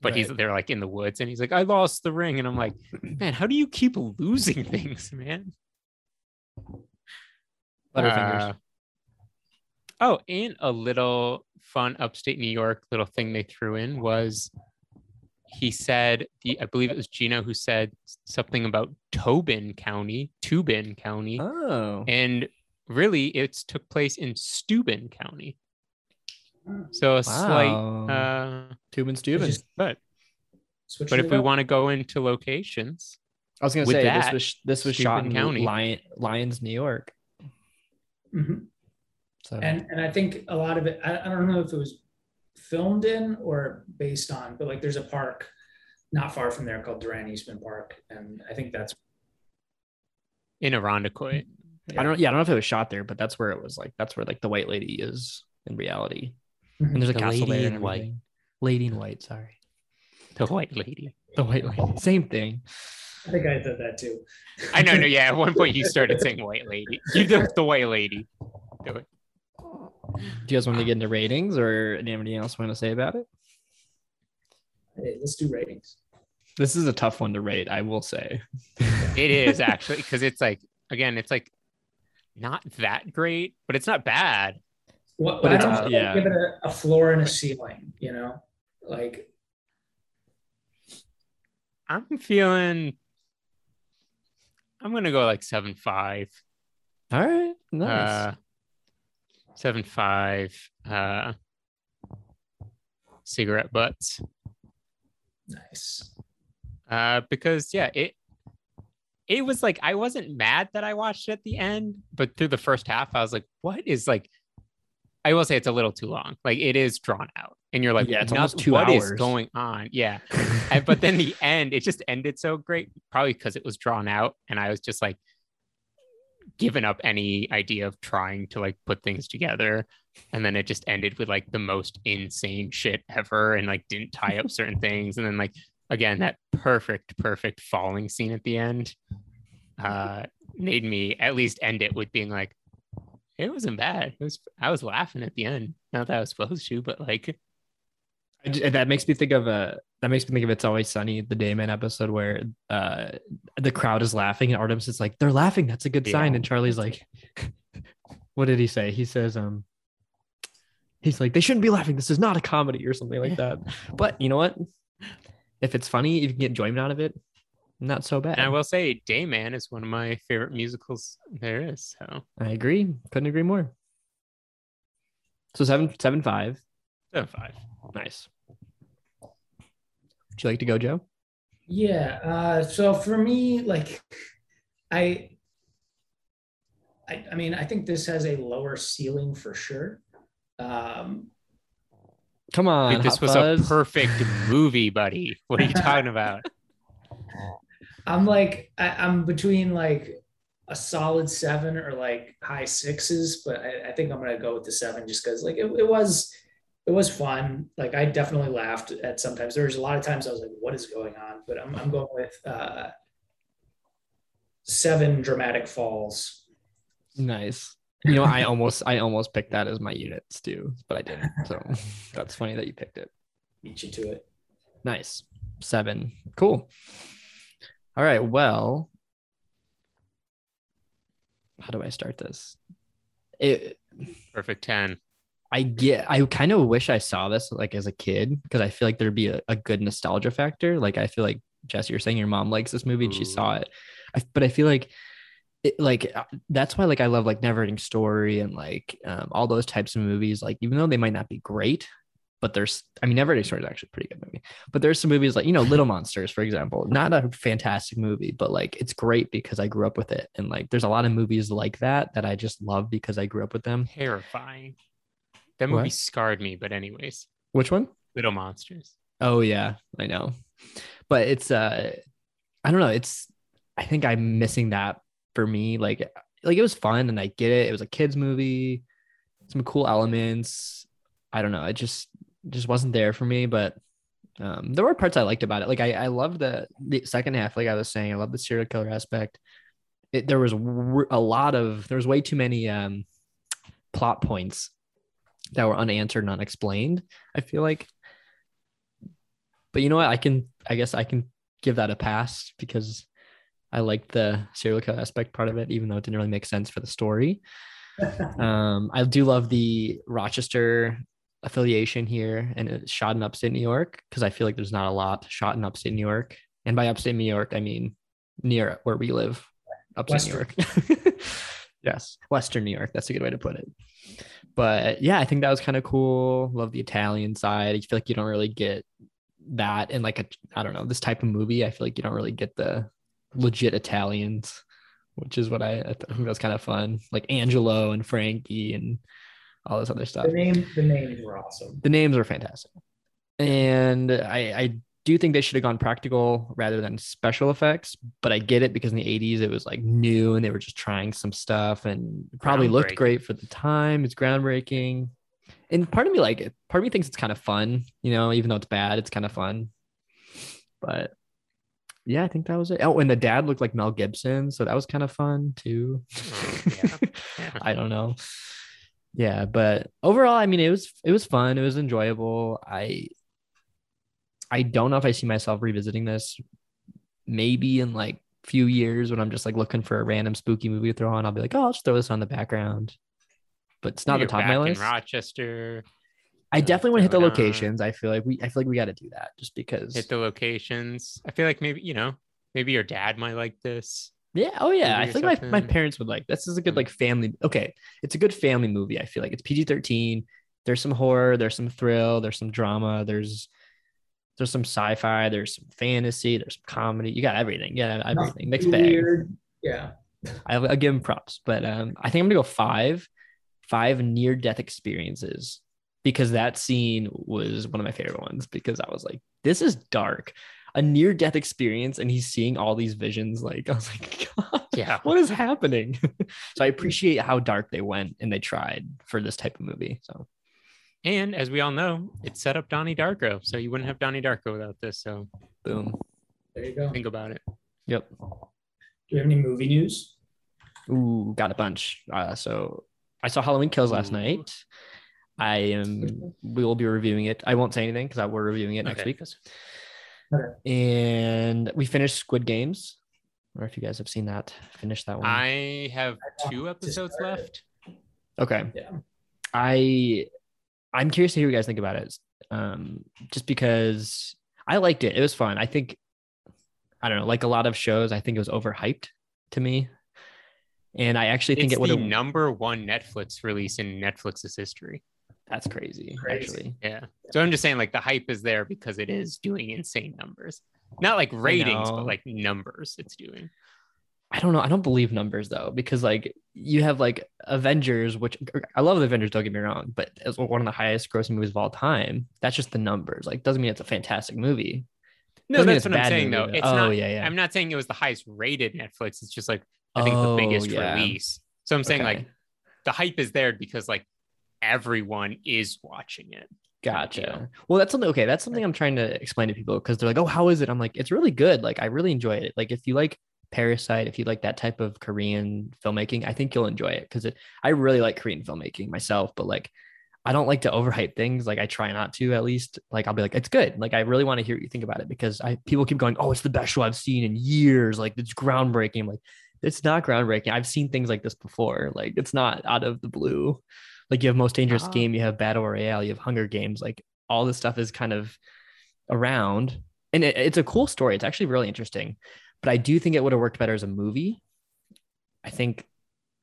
But he's they're like in the woods and he's like, I lost the ring. And I'm like, man, how do you keep losing things, man? Butterfingers. Uh, oh, and a little fun upstate New York little thing they threw in was he said the I believe it was Gino who said something about Tobin County, Tubin County, oh, and really it's took place in Steuben County. So a slight uh Tubin Steuben. But Switch but if we want to go into locations, I was gonna with say this was this was shot in Steuben County. Lion, Lyons, New York. Mhm. So and and I think a lot of it. I, I don't know if it was filmed in or based on, but like there's a park not far from there called Durand Eastman Park, and I think that's in Irondequoit. I don't. Yeah, I don't know if it was shot there, but that's where it was. Like that's where like the white lady is in reality. Mm-hmm. And there's a The castle lady there in and white. everything. Lady in white. Sorry, The white lady. the white lady. Same thing. I think I said that too. I know, no, yeah. At one point, you started saying white lady. You did the white lady. Do it. Do you guys want to get into ratings, or anybody else want to say about it? Hey, let's do ratings. This is a tough one to rate. I will say. It is actually because it's like again, it's like not that great, but it's not bad. What, But I it's, don't uh, yeah. give it a, a floor and a ceiling. You know, like I'm feeling. I'm gonna go like seven five. All right. Nice. Uh, seven five. Uh, cigarette butts. nice. Uh, because yeah, it it was like I wasn't mad that I watched it at the end, but through the first half, I was like, what is like I will say it's a little too long. Like it is drawn out. And you're like, Yeah, it's "Not- almost two what is hours." going on? Yeah. And, but then the end, it just ended so great, probably because it was drawn out. And I was just like giving up any idea of trying to like put things together. And then it just ended with like the most insane shit ever and like didn't tie up certain things. And then like again, that perfect, perfect falling scene at the end uh made me at least end it with being like, it wasn't bad. It was I was laughing at the end. Not that I was supposed to, but like I that makes me think of uh that makes me think of it's always sunny the dayman episode where uh the crowd is laughing and artemis is like they're laughing that's a good sign. And charlie's like what did he say? He says um he's like they shouldn't be laughing this is not a comedy or something like that. But you know what? If it's funny if you can get enjoyment out of it not so bad. And I will say Dayman is one of my favorite musicals there is. So. I agree. Couldn't agree more. So seven seven five. Seven five. nice would you like to go joe Yeah. Uh, so for me, like, I, I, I mean, I think this has a lower ceiling for sure. Um, come on Dude, this was Fuzz. a perfect movie, buddy. What are you talking about? I'm like, I, I'm between like a solid seven or like high sixes, but I, I think I'm gonna go with the seven just because like it, it was, it was fun. Like I definitely laughed at sometimes. There was a lot of times I was like, what is going on? But I'm, I'm going with uh, seven dramatic falls. Nice. You know, I almost I almost picked that as my units too, but I didn't. So that's funny that you picked it. Beat you to it. Nice. Seven. Cool. All right. Well, how do I start this? It Perfect 10. I get I kind of wish I saw this like as a kid because I feel like there'd be a, a good nostalgia factor. Like I feel like Jesse, you're saying your mom likes this movie and she saw it. I, but I feel like it, like uh, that's why like I love like Never Ending Story and like um, all those types of movies. Like even though they might not be great, but there's I mean Never Ending Story is actually a pretty good movie. But there's some movies like you know Little Monsters for example, not a fantastic movie, but like it's great because I grew up with it. And like there's a lot of movies like that that I just love because I grew up with them. Terrifying. That movie What? scarred me, but anyways, Which one? Little Monsters. Oh yeah, I know. But it's uh I don't know, it's I think I'm missing that for me. Like like it was fun and I get it. It was a kids movie, some cool elements. I don't know. It just just wasn't there for me, but um there were parts I liked about it. Like I I loved the the second half like I was saying. I love the serial killer aspect. It, there was a lot of there was way too many um plot points that were unanswered and unexplained. I feel like but you know what? I can, I guess I can give that a pass because I liked the serial killer aspect part of it, even though it didn't really make sense for the story. um, I do love the Rochester affiliation here and it's shot in upstate New York because I feel like there's not a lot shot in upstate New York. And by upstate New York, I mean near where we live, upstate New York. yes, Western New York. That's a good way to put it. But yeah, I think that was kind of cool. Love the Italian side. I feel like you don't really get that in like a I don't know this type of movie. I feel like you don't really get the legit Italians, which is what I, I think that's kind of fun. Like Angelo and Frankie and all this other stuff. The name, the names were awesome. The names are fantastic, and I I do think they should have gone practical rather than special effects. But I get it because in the '80s it was like new and they were just trying some stuff and probably looked great for the time. It's groundbreaking and part of me like it. Part of me thinks it's kind of fun, you know, even though it's bad, it's kind of fun. But yeah, I think that was it. Oh, and the dad looked like Mel Gibson, so that was kind of fun too. Oh, yeah. Yeah. I don't know. Yeah, but overall, I mean, it was it was fun. It was enjoyable. I I don't know if I see myself revisiting this. Maybe in like few years when I'm just like looking for a random spooky movie to throw on, I'll be like, oh, I'll just throw this on the background. But it's not You're the top of my list. Rochester. I definitely want to hit the it on. locations. I feel like we I feel like we got to do that just because. Hit the locations. I feel like maybe, you know, maybe your dad might like this. yeah. Oh yeah. I think my, my parents would like this. Is a good Mm. like family. Okay, it's a good family movie. I feel like it's PG thirteen. There's some horror. There's some thrill. There's some drama. There's There's some sci-fi, there's some fantasy, there's some comedy. You got everything. Yeah, everything. Mixed bag. Weird. Yeah. I'll, I'll give him props, but um, I think I'm gonna go five, five near death experiences because that scene was one of my favorite ones because I was like, this is dark, a near death experience, and he's seeing all these visions. Like I was like, God, Yeah. what is happening? so I appreciate how dark they went and they tried for this type of movie. So And as we all know, it set up Donnie Darko. So you wouldn't have Donnie Darko without this. So boom. There you go. Think about it. Yep. Do you have any movie news? Ooh, got a bunch. Uh, so I saw Halloween Kills last Ooh. night. I am. We will be reviewing it. I won't say anything because we're reviewing it next Okay. week. And we finished Squid Games. Or if you guys have seen that, finish that one. I have two episodes left. okay. Yeah. I I'm curious to hear what you guys think about it. Um, just because I liked it. It was fun. I think I don't know, like a lot of shows, I think it was overhyped to me. And I actually think It's it would the have number one Netflix release in Netflix's history. that's crazy, Crazy. actually. Yeah. So I'm just saying, like, the hype is there because it is doing insane numbers. Not like ratings, but like numbers it's doing. I don't know. I don't believe numbers though, because like you have like Avengers, which er, I love the Avengers, don't get me wrong, but it's one of the highest grossing movies of all time. That's just the numbers. Like doesn't mean it's a fantastic movie. No, Doesn't that's what I'm saying, movie, though. It's Oh, not, yeah, yeah. I'm not saying it was the highest rated Netflix. It's just like, I think the Oh, biggest yeah. release. So I'm saying, like, the hype is there because, like, everyone is watching it. Gotcha. Well, that's something. Okay, that's something I'm trying to explain to people because they're like, "Oh, how is it?" I'm like, "It's really good. Like, I really enjoy it. Like, if you like Parasite, if you like that type of Korean filmmaking, I think you'll enjoy it because it. I really like Korean filmmaking myself, but like, I don't like to overhype things. Like, I try not to. At least, like, I'll be like, "It's good." Like, I really want to hear what you think about it because I people keep going, "Oh, it's the best show I've seen in years. Like, it's groundbreaking." I'm like, it's not groundbreaking. I've seen things like this before. Like, it's not out of the blue. Like, you have Most Dangerous Ah. Game, you have Battle Royale, you have Hunger Games. Like, all this stuff is kind of around and it, it's a cool story it's actually really interesting but i do think it would have worked better as a movie i think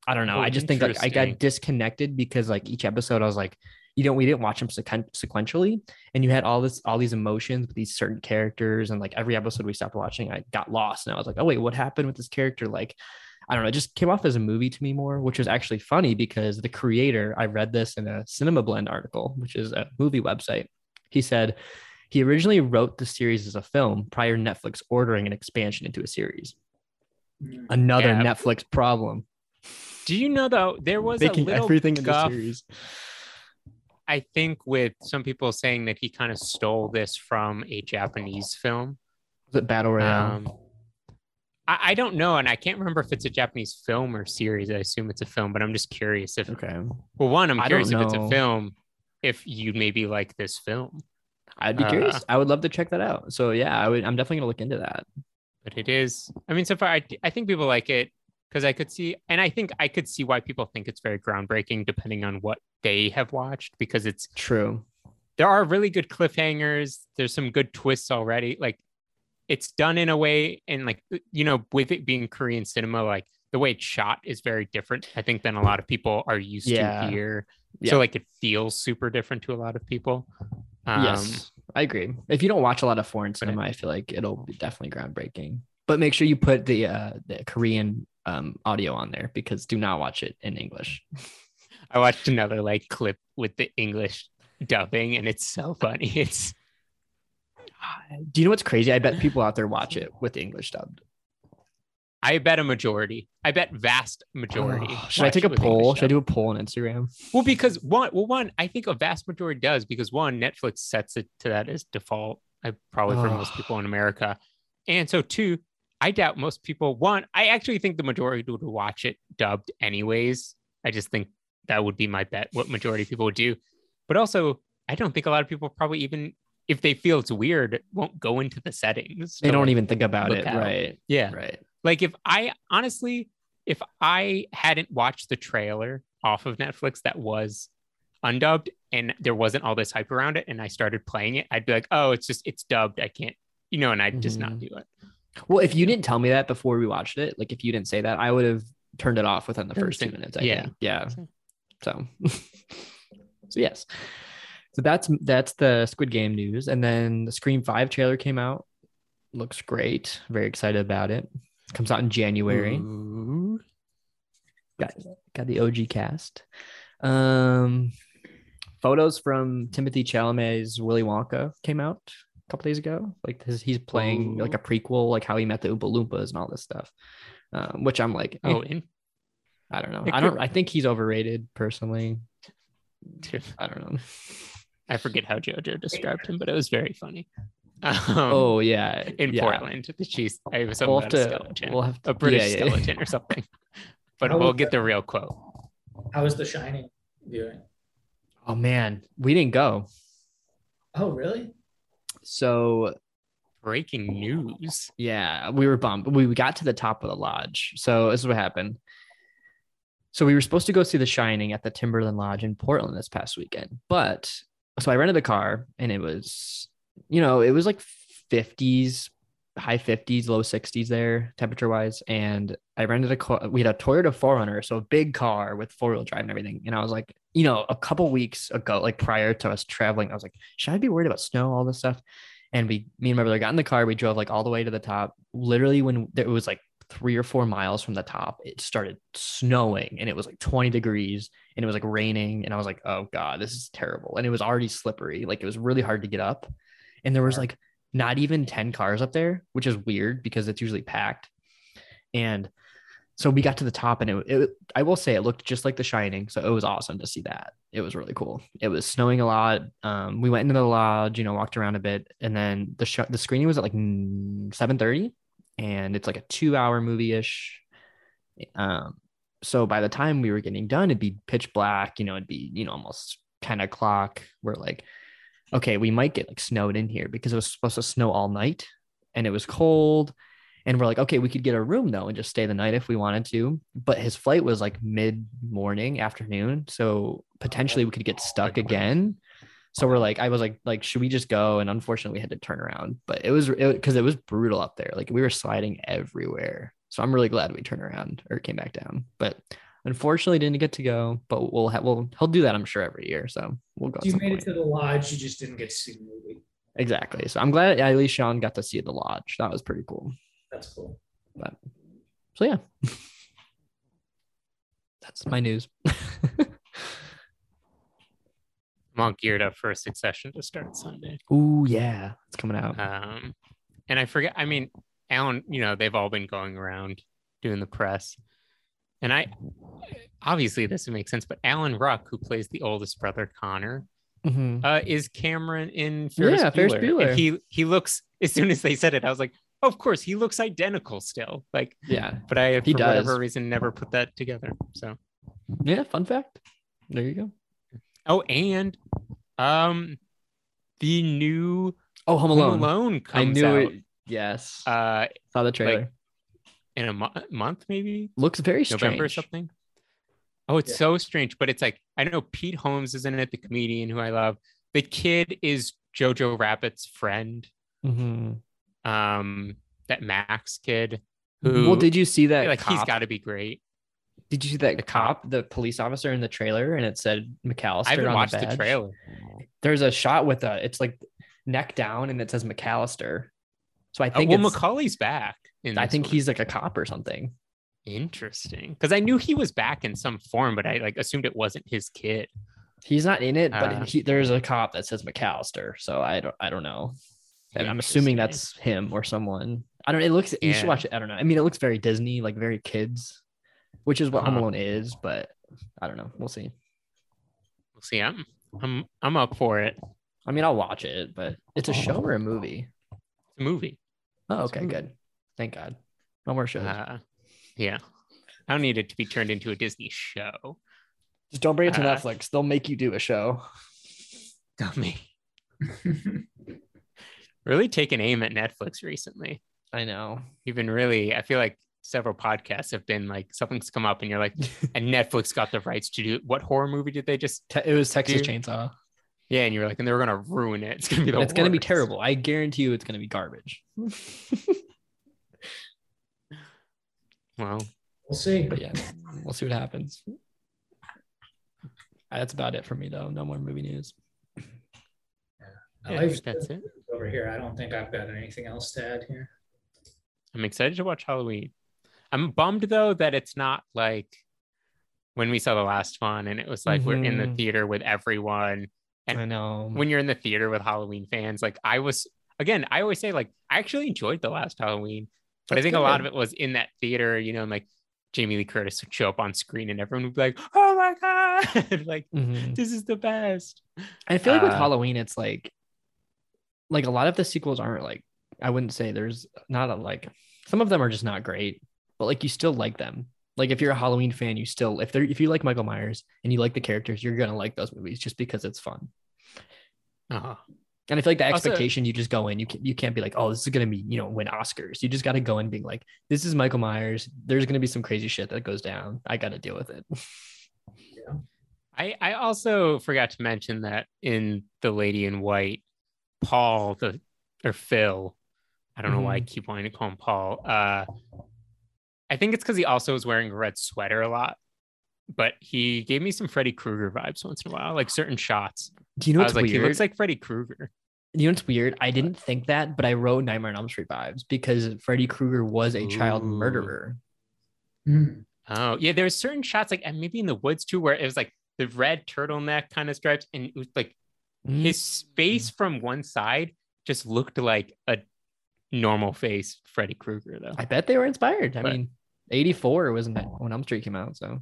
i don't know Oh, i just think like i got disconnected because like each episode i was like you know we didn't watch them sequen- sequentially and you had all this all these emotions with these certain characters and like every episode we stopped watching i got lost and i was like oh wait what happened with this character like I don't know. It just came off as a movie to me more, which was actually funny because the creator, I read this in a Cinema Blend article, which is a movie website. He said he originally wrote the series as a film prior to Netflix ordering an expansion into a series. Mm. Another Yeah. Netflix problem. Do you know, though, there was a little everything in the guff, series. I think, with some people saying that he kind of stole this from a Japanese film. Was it Battle Royale? Um, I, I don't know, and I can't remember if it's a Japanese film or series. I assume it's a film, but I'm just curious if. okay. Well, one, I'm curious if it's a film. If you maybe like this film, I'd be Uh, curious. I would love to check that out. So yeah, I would I'm definitely gonna look into that. but it is. I mean, so far, I, I think people like it because I could see, and I think I could see why people think it's very groundbreaking, depending on what they have watched, because it's True. there are really good cliffhangers. There's some good twists already. Like it's done in a way, and like you know, with it being Korean cinema, like the way it's shot is very different. I think than a lot of people are used Yeah. to here. Yeah. So like it feels super different to a lot of people. Um, yes, I agree. If you don't watch a lot of foreign cinema, I feel like it'll be definitely groundbreaking. But make sure you put the uh, the Korean um, audio on there because do not watch it in English. I watched another like clip with the English dubbing, and it's so funny. It's Do you know what's crazy? I bet people out there watch it with the English dubbed. I bet a majority. I bet vast majority. Oh, should I take a poll? Should I do a poll on Instagram? Well, because one, well, one, I think a vast majority does because one, Netflix sets it to that as default. I probably for most people in America, and so two, I doubt most people. One, I actually think the majority would watch it dubbed anyways. I just think that would be my bet. What majority of people would do, but also I don't think a lot of people probably even if they feel it's weird won't go into the settings. They don't like, even think about it, out. right? Yeah, Right. Like if I honestly, if I hadn't watched the trailer off of Netflix that was undubbed and there wasn't all this hype around it and I started playing it, I'd be like, oh, it's just it's dubbed. I can't, you know, and I'd just not Mhm. do it. Well, if you didn't tell me that before we watched it, like if you didn't say that, I would have turned it off within the first two minutes. I Yeah. think. Yeah. So, so yes. So that's that's the Squid Game news, and then the Scream Five trailer came out. Looks great. Very excited about it. Comes out in January. Ooh. Got got the OG cast. Um, photos from Timothée Chalamet's Willy Wonka came out a couple days ago. Like his, he's playing like a prequel, like how he met the Oompa Loompas and all this stuff. Um, which I'm like, eh, Oh, in, I don't know. it I don't. could- I think he's overrated personally. I don't know. I forget how JoJo described him, but it was very funny. Um, oh yeah, in yeah. Portland, the cheese. I was We'll about have a to. skeleton, We'll have to, a British yeah, yeah, yeah. skeleton or something. But How we'll get that? the real quote. How was The Shining viewing? Oh man, we didn't go. Oh, really? So Breaking news. yeah, we were bummed. We we got to the top of the lodge. So this is what happened. So we were supposed to go see The Shining at the Timberline Lodge in Portland this past weekend, but so I rented the car and it was, you know, it was like 50s, high 50s, low 60s there temperature wise, and I rented a car. We had a Toyota 4Runner, so a big car with four wheel drive and everything. And I was like, you know, a couple weeks ago, like prior to us traveling, I was like, should I be worried about snow, all this stuff? And we, me and my brother got in the car. We drove like all the way to the top. Literally, when it was like three or four miles from the top, it started snowing and it was like 20 degrees and it was like raining. And I was like, oh God, this is terrible. And it was already slippery. Like it was really hard to get up. And there was like not even 10 cars up there, which is weird because it's usually packed. And so we got to the top and it, it I will say it looked just like the shining. So it was awesome to see that. It was really cool. It was snowing a lot. Um, we went into the lodge, you know, walked around a bit, and then the sh- the screening was at like seven thirty, and it's like a two hour movie ish. Um, so by the time we were getting done, it'd be pitch black. You know, it'd be you know almost ten o'clock. We're like, okay, we might get like snowed in here because it was supposed to snow all night, and it was cold. And we're like, okay, we could get a room though and just stay the night if we wanted to. But his flight was like mid morning, afternoon. So potentially we could get oh, stuck again. So we're like, I was like, like, should we just go? And unfortunately, we had to turn around. But it was because it, was brutal up there. Like we were sliding everywhere. So I'm really glad we turned around or came back down. But unfortunately, didn't get to go. But we'll have we'll he'll do that I'm sure every year. So we'll go. at You made point. it to the lodge. You just didn't get to see the movie. exactly. So I'm glad at least Sean got to see the lodge. That was pretty cool. That's cool. But so yeah, that's my news. I'm all geared up for a succession to start Sunday. Ooh yeah, it's coming out. Um, and I forget. I mean, Alan. You know, they've all been going around doing the press, and I obviously this would make sense. But Alan Ruck, who plays the oldest brother Connor, Mhm. uh, is Cameron in Ferris Yeah, Ferris Bueller. Bueller. And he he looks as soon as they said it, I was like, oh, of course, he looks identical still. Like, Yeah, but I for whatever reason never put that together. So yeah. Fun fact. There you go. oh, and um, the new Oh, Home Home Alone. Alone, I knew out it. Yes, uh saw the trailer. In a mo- month, maybe Looks very strange. November or something. Oh, it's Yeah. so strange, but it's like I know Pete Holmes is in it, the comedian who I love. The kid is Jojo Rabbit's friend. Mhm. Um, that Max kid who Well, did you see that? feel like he's got to be great. Did you see that the cop, cop? the police officer in the trailer, and it said McAllister I haven't on watched the, the, trailer. There's a shot with a. It's like neck down, and it says McAllister. So I Oh, think well, it's- Macaulay's back. I think he's like a cop or something. interesting because I knew he was back in some form, but I like assumed it wasn't his kid. He's not in it, but Uh. he, there's a cop that says McAllister. So I don't. I don't know. And I'm assuming that's him or someone. I don't. It looks. You should watch it. I don't know. I mean, it looks very Disney, like very kids, which is what Home Uh-huh. Alone is. But I don't know. We'll see. We'll see. I'm I'm I'm up for it. I mean, I'll watch it, but it's a show or a movie. It's a movie. Oh, okay, movie. good. Thank God. No more shows. Uh, yeah, I don't need it to be turned into a Disney show. Just don't bring it to uh, Netflix. They'll make you do a show. Dummy. Really taking aim at Netflix recently. I know. You've been really. I feel like several podcasts have been like something's come up and you're like, and Netflix got the rights to do what horror movie did they just? Te- it was Texas Dude. Chainsaw. Yeah, and you're like, and they were gonna ruin it. It's gonna be the. it's gonna be terrible. I guarantee you, it's gonna be garbage. Well, We'll see. but yeah, we'll see what happens. That's about it for me, though. No more movie news. My Yeah, I think that's it. over here. I don't think I've got anything else to add here. I'm excited to watch Halloween. I'm bummed though that it's not like when we saw the last one and it was like we're in the Mhm. theater with everyone. And I know. when you're in the theater with Halloween fans, like I was again, I always say like I actually enjoyed the last Halloween, but I That's think a lot of it was in that theater, you know, like Jamie Lee Curtis would show up on screen and everyone would be like, "Oh my god, like Mhm. this is the best." I feel like with Uh, Halloween, it's like, like a lot of the sequels aren't like. I wouldn't say there's not a like. Some of them are just not great, but like you still like them. Like if you're a Halloween fan, you still if they're if you like Michael Myers and you like the characters, you're gonna like those movies just because it's fun. Uh-huh. And I feel like the Also- expectation you just go in, you can you can't be like, oh, this is gonna be you know win Oscars. You just got to go in being like, this is Michael Myers. There's gonna be some crazy shit that goes down. I got to deal with it. I I also forgot to mention that in The Lady in White, Paul the or Phil, I don't know why I keep wanting to call him Paul. Uh, I think it's because he also was wearing a red sweater a lot, but he gave me some Freddy Krueger vibes once in a while, like certain shots. Do you know I what's like, weird? he looks like Freddy Krueger. You know what's weird? I didn't think that, but I wrote Nightmare on Elm Street vibes because Freddy Krueger was a child murderer. Hmm. Oh yeah, there was certain shots like and maybe in the woods too, where it was like the red turtleneck kind of stripes, and it was like his face from one side just looked like a normal face Freddy Krueger though. I bet they were inspired. I But- mean, 84 was when Elm Street came out, so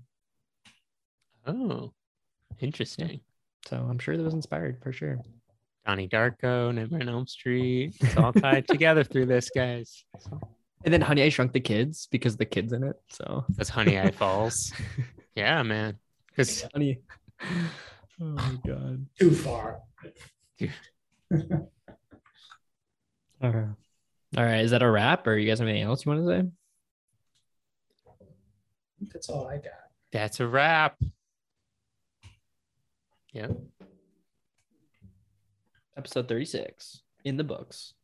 Oh, interesting. So I'm sure that was inspired for sure. Donnie Darko, Nightmare on Elm Street. It's all tied together through this, guys. And then Honey I Shrunk the Kids because the kids in it. So That's Honey I Falls. Yeah, man. Because Honey. Oh my god. Too far. All right. All right. Is that a wrap, or you guys have anything else you want to say? That's all I got. that's a wrap. Yeah. Episode 36 in the books.